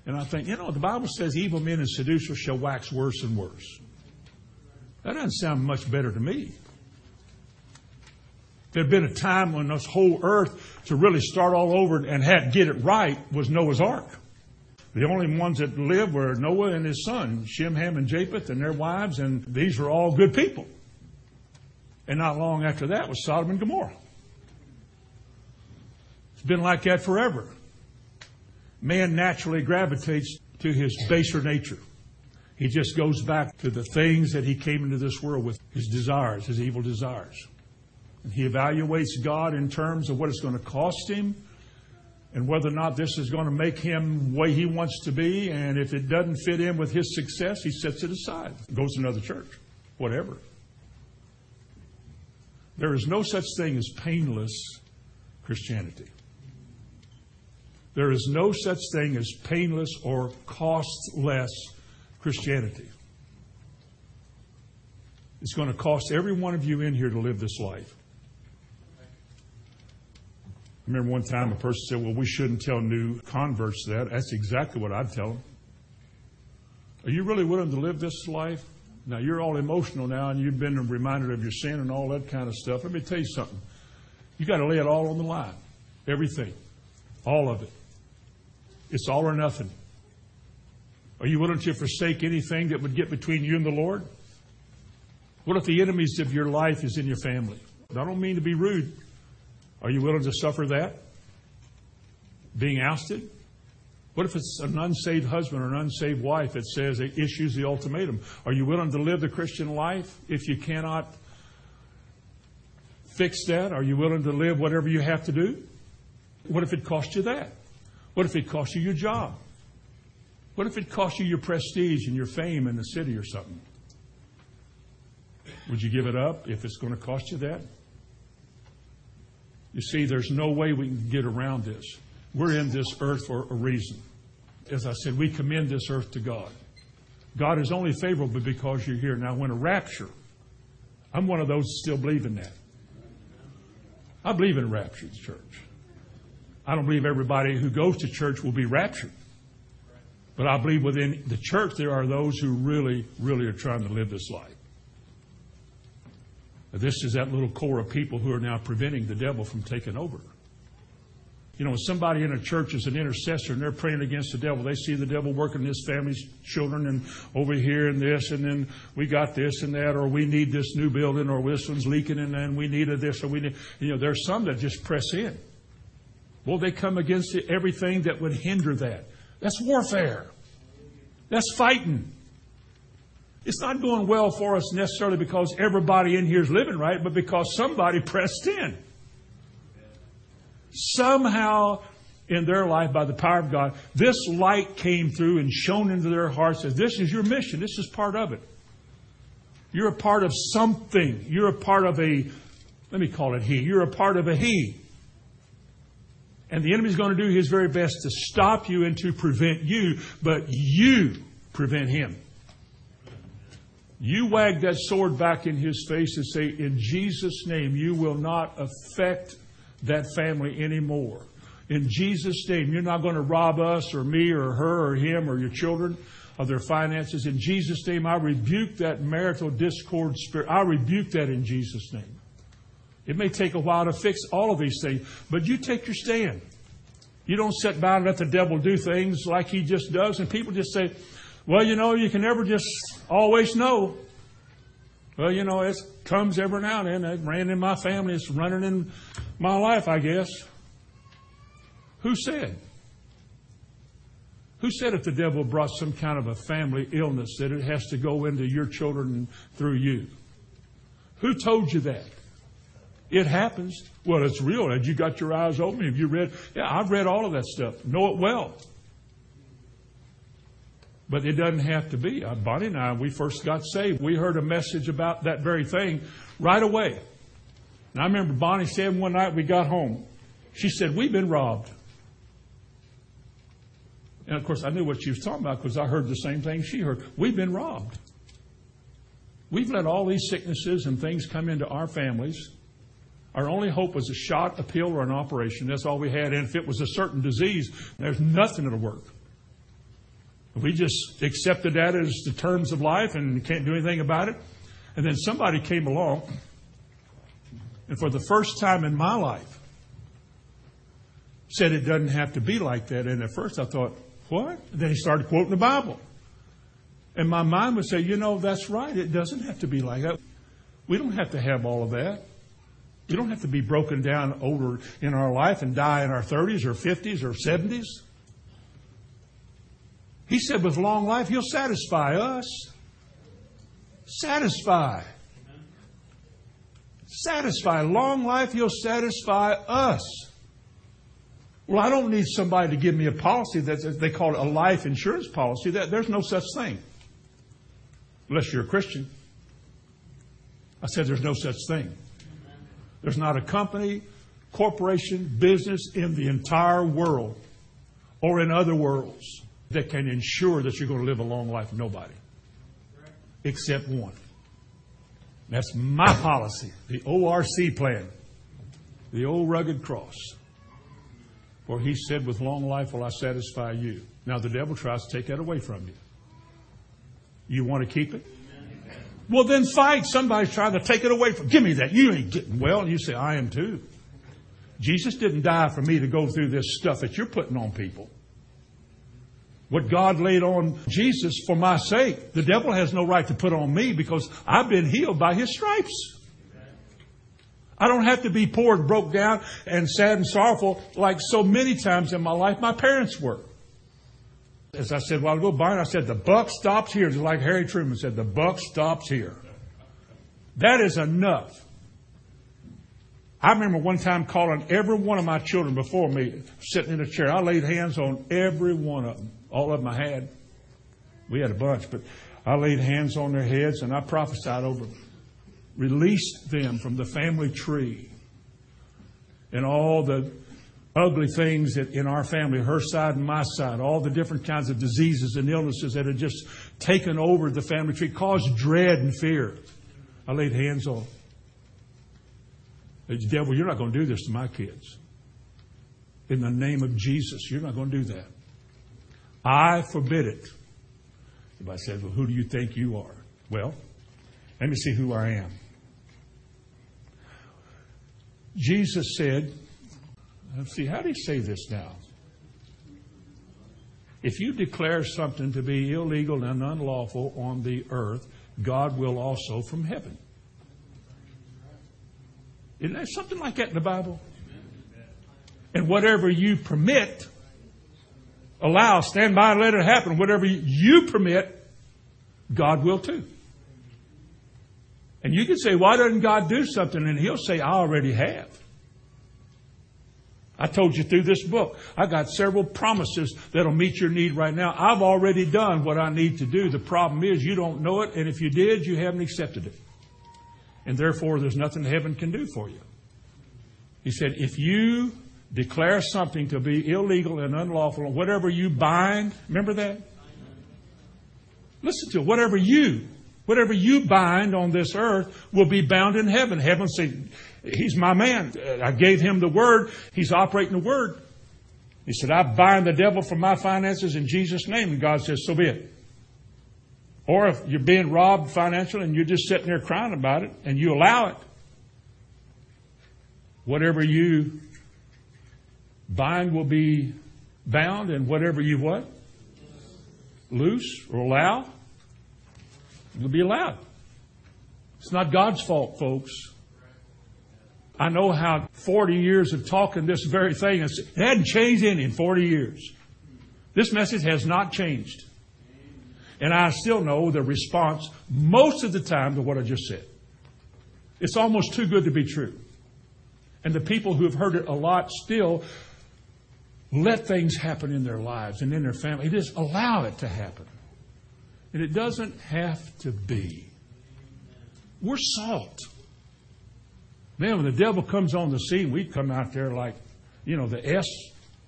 And I think, you know, the Bible says evil men and seducers shall wax worse and worse. That doesn't sound much better to me. There had been a time when this whole earth to really start all over and had get it right was Noah's Ark. The only ones that lived were Noah and his son, Shem, Ham, and Japheth, and their wives, and these were all good people. And not long after that was Sodom and Gomorrah. It's been like that forever man naturally gravitates to his baser nature. He just goes back to the things that he came into this world with, his desires, his evil desires. He evaluates God in terms of what it's going to cost him and whether or not this is going to make him the way he wants to be. And if it doesn't fit in with his success, he sets it aside, goes to another church, whatever. There is no such thing as painless Christianity. There is no such thing as painless or costless Christianity. It's going to cost every one of you in here to live this life. Remember one time a person said, Well, we shouldn't tell new converts that. That's exactly what I'd tell them. Are you really willing to live this life? Now, you're all emotional now and you've been reminded of your sin and all that kind of stuff. Let me tell you something. You've got to lay it all on the line. Everything. All of it. It's all or nothing. Are you willing to forsake anything that would get between you and the Lord? What if the enemies of your life is in your family? I don't mean to be rude. Are you willing to suffer that? Being ousted? What if it's an unsaved husband or an unsaved wife that says it issues the ultimatum? Are you willing to live the Christian life if you cannot fix that? Are you willing to live whatever you have to do? What if it costs you that? What if it costs you your job? What if it costs you your prestige and your fame in the city or something? Would you give it up if it's going to cost you that? You see, there's no way we can get around this. We're in this earth for a reason. As I said, we commend this earth to God. God is only favorable because you're here. Now, when a rapture, I'm one of those still believe in that. I believe in rapture church. I don't believe everybody who goes to church will be raptured. But I believe within the church there are those who really, really are trying to live this life. This is that little core of people who are now preventing the devil from taking over. You know, somebody in a church is an intercessor and they're praying against the devil, they see the devil working in his family's children and over here and this, and then we got this and that, or we need this new building, or this one's leaking, and then we needed this, or we need, you know, there's some that just press in. Well, they come against everything that would hinder that. That's warfare. That's fighting. It's not going well for us necessarily because everybody in here is living right, but because somebody pressed in. Somehow in their life, by the power of God, this light came through and shone into their hearts as this is your mission. This is part of it. You're a part of something. You're a part of a, let me call it he. You're a part of a he. And the enemy's going to do his very best to stop you and to prevent you, but you prevent him. You wag that sword back in his face and say, In Jesus' name, you will not affect that family anymore. In Jesus' name, you're not going to rob us or me or her or him or your children of their finances. In Jesus' name, I rebuke that marital discord spirit. I rebuke that in Jesus' name. It may take a while to fix all of these things, but you take your stand. You don't sit by and let the devil do things like he just does, and people just say, well, you know, you can never just always know. Well, you know, it comes every now and then. It ran in my family. It's running in my life, I guess. Who said? Who said if the devil brought some kind of a family illness that it has to go into your children through you? Who told you that? It happens. Well, it's real. Have you got your eyes open? Have you read? Yeah, I've read all of that stuff. Know it well. But it doesn't have to be. Uh, Bonnie and I, we first got saved. We heard a message about that very thing right away. And I remember Bonnie said one night we got home, she said, We've been robbed. And of course, I knew what she was talking about because I heard the same thing she heard. We've been robbed. We've let all these sicknesses and things come into our families. Our only hope was a shot, a pill, or an operation. That's all we had. And if it was a certain disease, there's nothing that'll work. We just accepted that as the terms of life and can't do anything about it. And then somebody came along, and for the first time in my life, said it doesn't have to be like that. And at first I thought, what? And then he started quoting the Bible. And my mind would say, you know, that's right. It doesn't have to be like that. We don't have to have all of that. We don't have to be broken down older in our life and die in our 30s or 50s or 70s. He said, with long life, He'll satisfy us. Satisfy. Satisfy. Long life, He'll satisfy us. Well, I don't need somebody to give me a policy that they call it a life insurance policy. There's no such thing. Unless you're a Christian. I said there's no such thing. There's not a company, corporation, business in the entire world or in other worlds that can ensure that you're going to live a long life? Nobody. Except one. That's my policy, the ORC plan, the old rugged cross. For he said, With long life will I satisfy you. Now the devil tries to take that away from you. You want to keep it? Well, then fight. Somebody's trying to take it away from. Give me that. You ain't getting well. And you say, I am too. Jesus didn't die for me to go through this stuff that you're putting on people what God laid on Jesus for my sake, the devil has no right to put on me because I've been healed by his stripes. I don't have to be poor and broke down and sad and sorrowful like so many times in my life my parents were. as I said while ago, Byron, I said, the buck stops here. Just like Harry Truman said, the buck stops here. That is enough. I remember one time calling every one of my children before me, sitting in a chair. I laid hands on every one of them. All of them I had. We had a bunch, but I laid hands on their heads and I prophesied over them. Released them from the family tree and all the ugly things that in our family, her side and my side, all the different kinds of diseases and illnesses that had just taken over the family tree, caused dread and fear. I laid hands on. The devil, you're not going to do this to my kids. In the name of Jesus, you're not going to do that. I forbid it. I said, Well, who do you think you are? Well, let me see who I am. Jesus said, Let's see, how do you say this now? If you declare something to be illegal and unlawful on the earth, God will also from heaven. Isn't there something like that in the Bible? And whatever you permit, allow, stand by and let it happen. Whatever you permit, God will too. And you can say, why doesn't God do something? And He'll say, I already have. I told you through this book, I got several promises that'll meet your need right now. I've already done what I need to do. The problem is you don't know it, and if you did, you haven't accepted it. And therefore, there's nothing heaven can do for you. He said, if you declare something to be illegal and unlawful, and whatever you bind, remember that? Listen to it. Whatever you, whatever you bind on this earth will be bound in heaven. Heaven said, He's my man. Uh, I gave him the word. He's operating the word. He said, I bind the devil from my finances in Jesus' name. And God says, so be it. Or if you're being robbed financially and you're just sitting there crying about it and you allow it, whatever you bind will be bound and whatever you what? Loose or allow will be allowed. It's not God's fault, folks. I know how 40 years of talking this very thing, it hadn't changed any in 40 years. This message has not changed. And I still know the response most of the time to what I just said. It's almost too good to be true. And the people who have heard it a lot still let things happen in their lives and in their family. Just allow it to happen. And it doesn't have to be. We're salt. Man, when the devil comes on the scene, we come out there like, you know, the S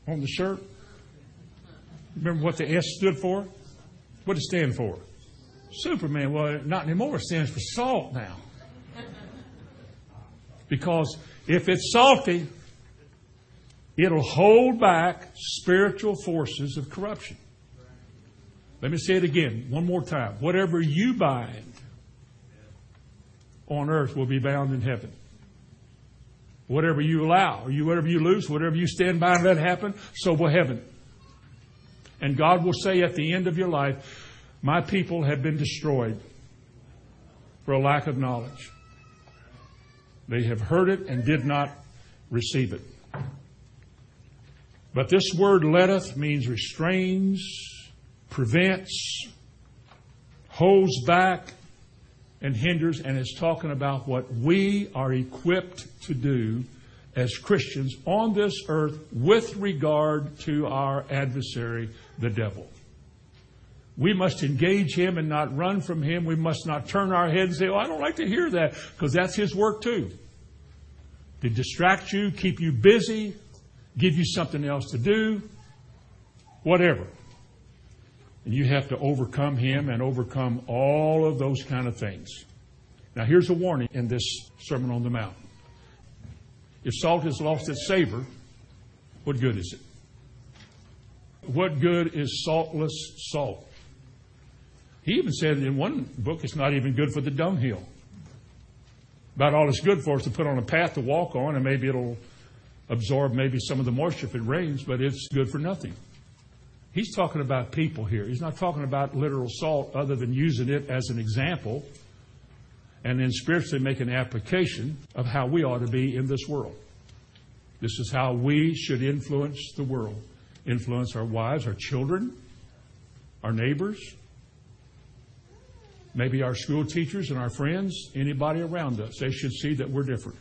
on the shirt. Remember what the S stood for? What did it stand for? Superman. Well, not anymore. It stands for salt now. Because if it's salty, it'll hold back spiritual forces of corruption. Let me say it again, one more time. Whatever you bind on earth will be bound in heaven. Whatever you allow, you, whatever you lose, whatever you stand by and let happen, so will heaven. And God will say at the end of your life, My people have been destroyed for a lack of knowledge. They have heard it and did not receive it. But this word letteth means restrains, prevents, holds back, and hinders, and is talking about what we are equipped to do as Christians on this earth with regard to our adversary, the devil. We must engage him and not run from him. We must not turn our head and say, Oh, I don't like to hear that, because that's his work too. To distract you, keep you busy, give you something else to do, whatever. And you have to overcome him and overcome all of those kind of things. Now, here's a warning in this Sermon on the Mount. If salt has lost its savor, what good is it? What good is saltless salt? He even said in one book it's not even good for the dunghill. About all it's good for is to put on a path to walk on, and maybe it'll absorb maybe some of the moisture if it rains, but it's good for nothing. He's talking about people here. He's not talking about literal salt other than using it as an example and then spiritually make an application of how we ought to be in this world. This is how we should influence the world, influence our wives, our children, our neighbors, maybe our school teachers and our friends, anybody around us. They should see that we're different.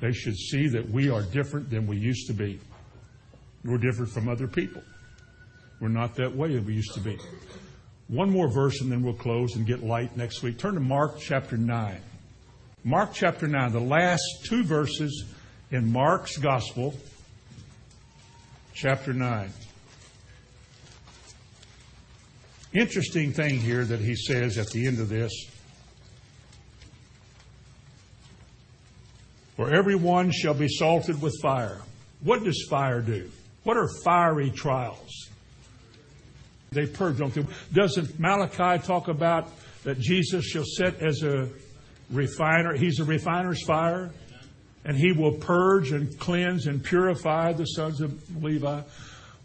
They should see that we are different than we used to be. We're different from other people. We're not that way that we used to be. One more verse and then we'll close and get light next week. Turn to Mark chapter 9. Mark chapter 9, the last two verses in Mark's gospel, chapter 9. Interesting thing here that he says at the end of this. For everyone shall be salted with fire. What does fire do? What are fiery trials? They purge, don't they? Doesn't Malachi talk about that Jesus shall sit as a refiner? He's a refiner's fire, and he will purge and cleanse and purify the sons of Levi.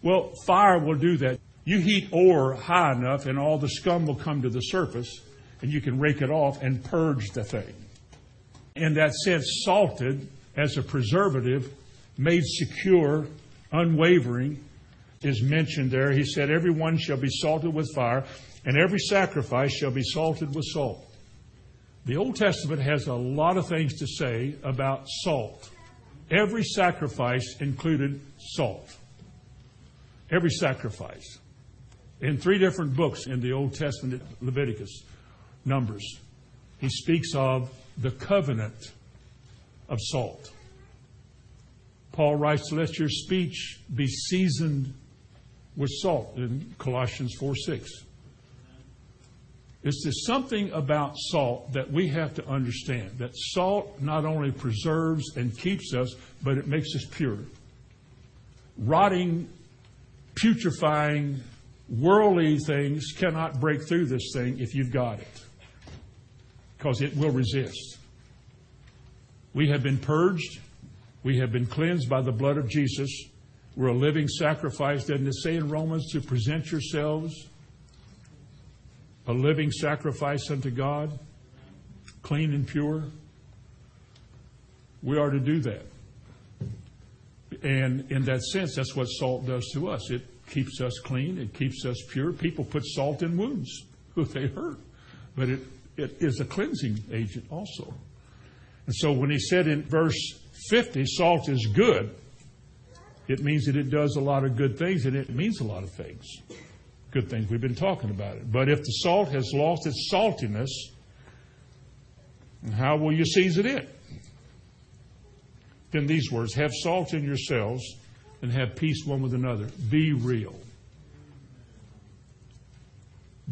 Well, fire will do that. You heat ore high enough, and all the scum will come to the surface, and you can rake it off and purge the thing. In that sense, salted as a preservative, made secure, unwavering, is mentioned there. He said, Everyone shall be salted with fire, and every sacrifice shall be salted with salt. The Old Testament has a lot of things to say about salt. Every sacrifice included salt. Every sacrifice. In three different books in the Old Testament, Leviticus, Numbers, he speaks of the covenant of salt. Paul writes, Let your speech be seasoned with salt in Colossians 4 6. It's just something about salt that we have to understand that salt not only preserves and keeps us, but it makes us pure. Rotting, putrefying, worldly things cannot break through this thing if you've got it, because it will resist. We have been purged, we have been cleansed by the blood of Jesus. We're a living sacrifice. Doesn't it say in Romans to present yourselves a living sacrifice unto God, clean and pure? We are to do that. And in that sense, that's what salt does to us. It keeps us clean, it keeps us pure. People put salt in wounds if they hurt, but it, it is a cleansing agent also. And so when he said in verse 50, salt is good, it means that it does a lot of good things and it means a lot of things. Good things. We've been talking about it. But if the salt has lost its saltiness, how will you season it? Then these words have salt in yourselves and have peace one with another. Be real.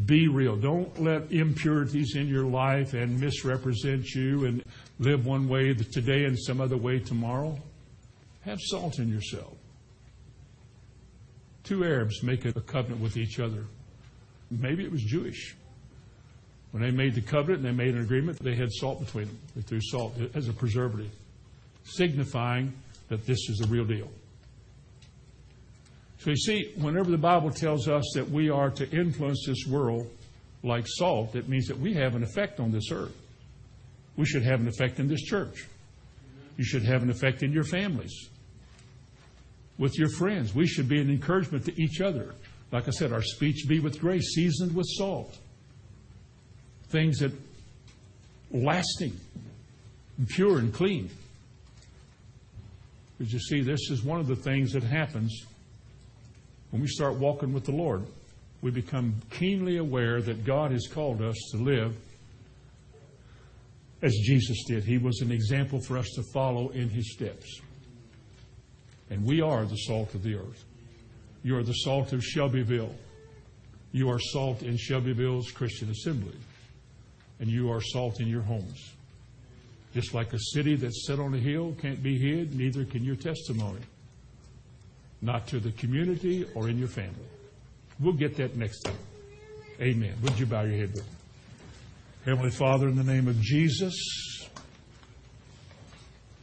Be real. Don't let impurities in your life and misrepresent you and live one way today and some other way tomorrow. Have salt in yourself. Two Arabs make a covenant with each other. Maybe it was Jewish. When they made the covenant and they made an agreement, they had salt between them. They threw salt as a preservative, signifying that this is the real deal. So you see, whenever the Bible tells us that we are to influence this world like salt, it means that we have an effect on this earth. We should have an effect in this church. You should have an effect in your families, with your friends. We should be an encouragement to each other. Like I said, our speech be with grace, seasoned with salt. Things that lasting, and pure and clean. Because you see, this is one of the things that happens when we start walking with the Lord. We become keenly aware that God has called us to live as Jesus did. He was an example for us to follow in his steps. And we are the salt of the earth. You are the salt of Shelbyville. You are salt in Shelbyville's Christian Assembly. And you are salt in your homes. Just like a city that's set on a hill can't be hid, neither can your testimony not to the community or in your family. We'll get that next time. Amen. Would you bow your head with me? Heavenly Father, in the name of Jesus,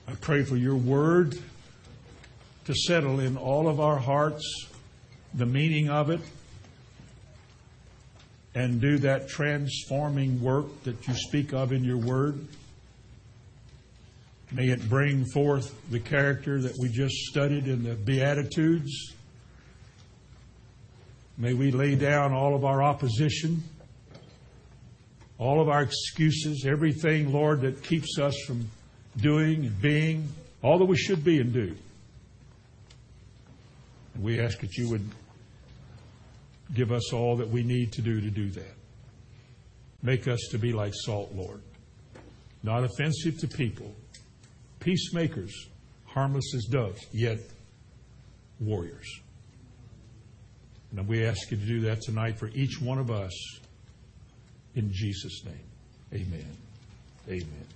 I pray for your word to settle in all of our hearts the meaning of it and do that transforming work that you speak of in your word. May it bring forth the character that we just studied in the Beatitudes. May we lay down all of our opposition, all of our excuses, everything, Lord, that keeps us from doing and being all that we should be and do. And we ask that you would give us all that we need to do to do that. Make us to be like salt, Lord. Not offensive to people, peacemakers, harmless as doves, yet warriors. And we ask you to do that tonight for each one of us in Jesus' name. Amen. Amen.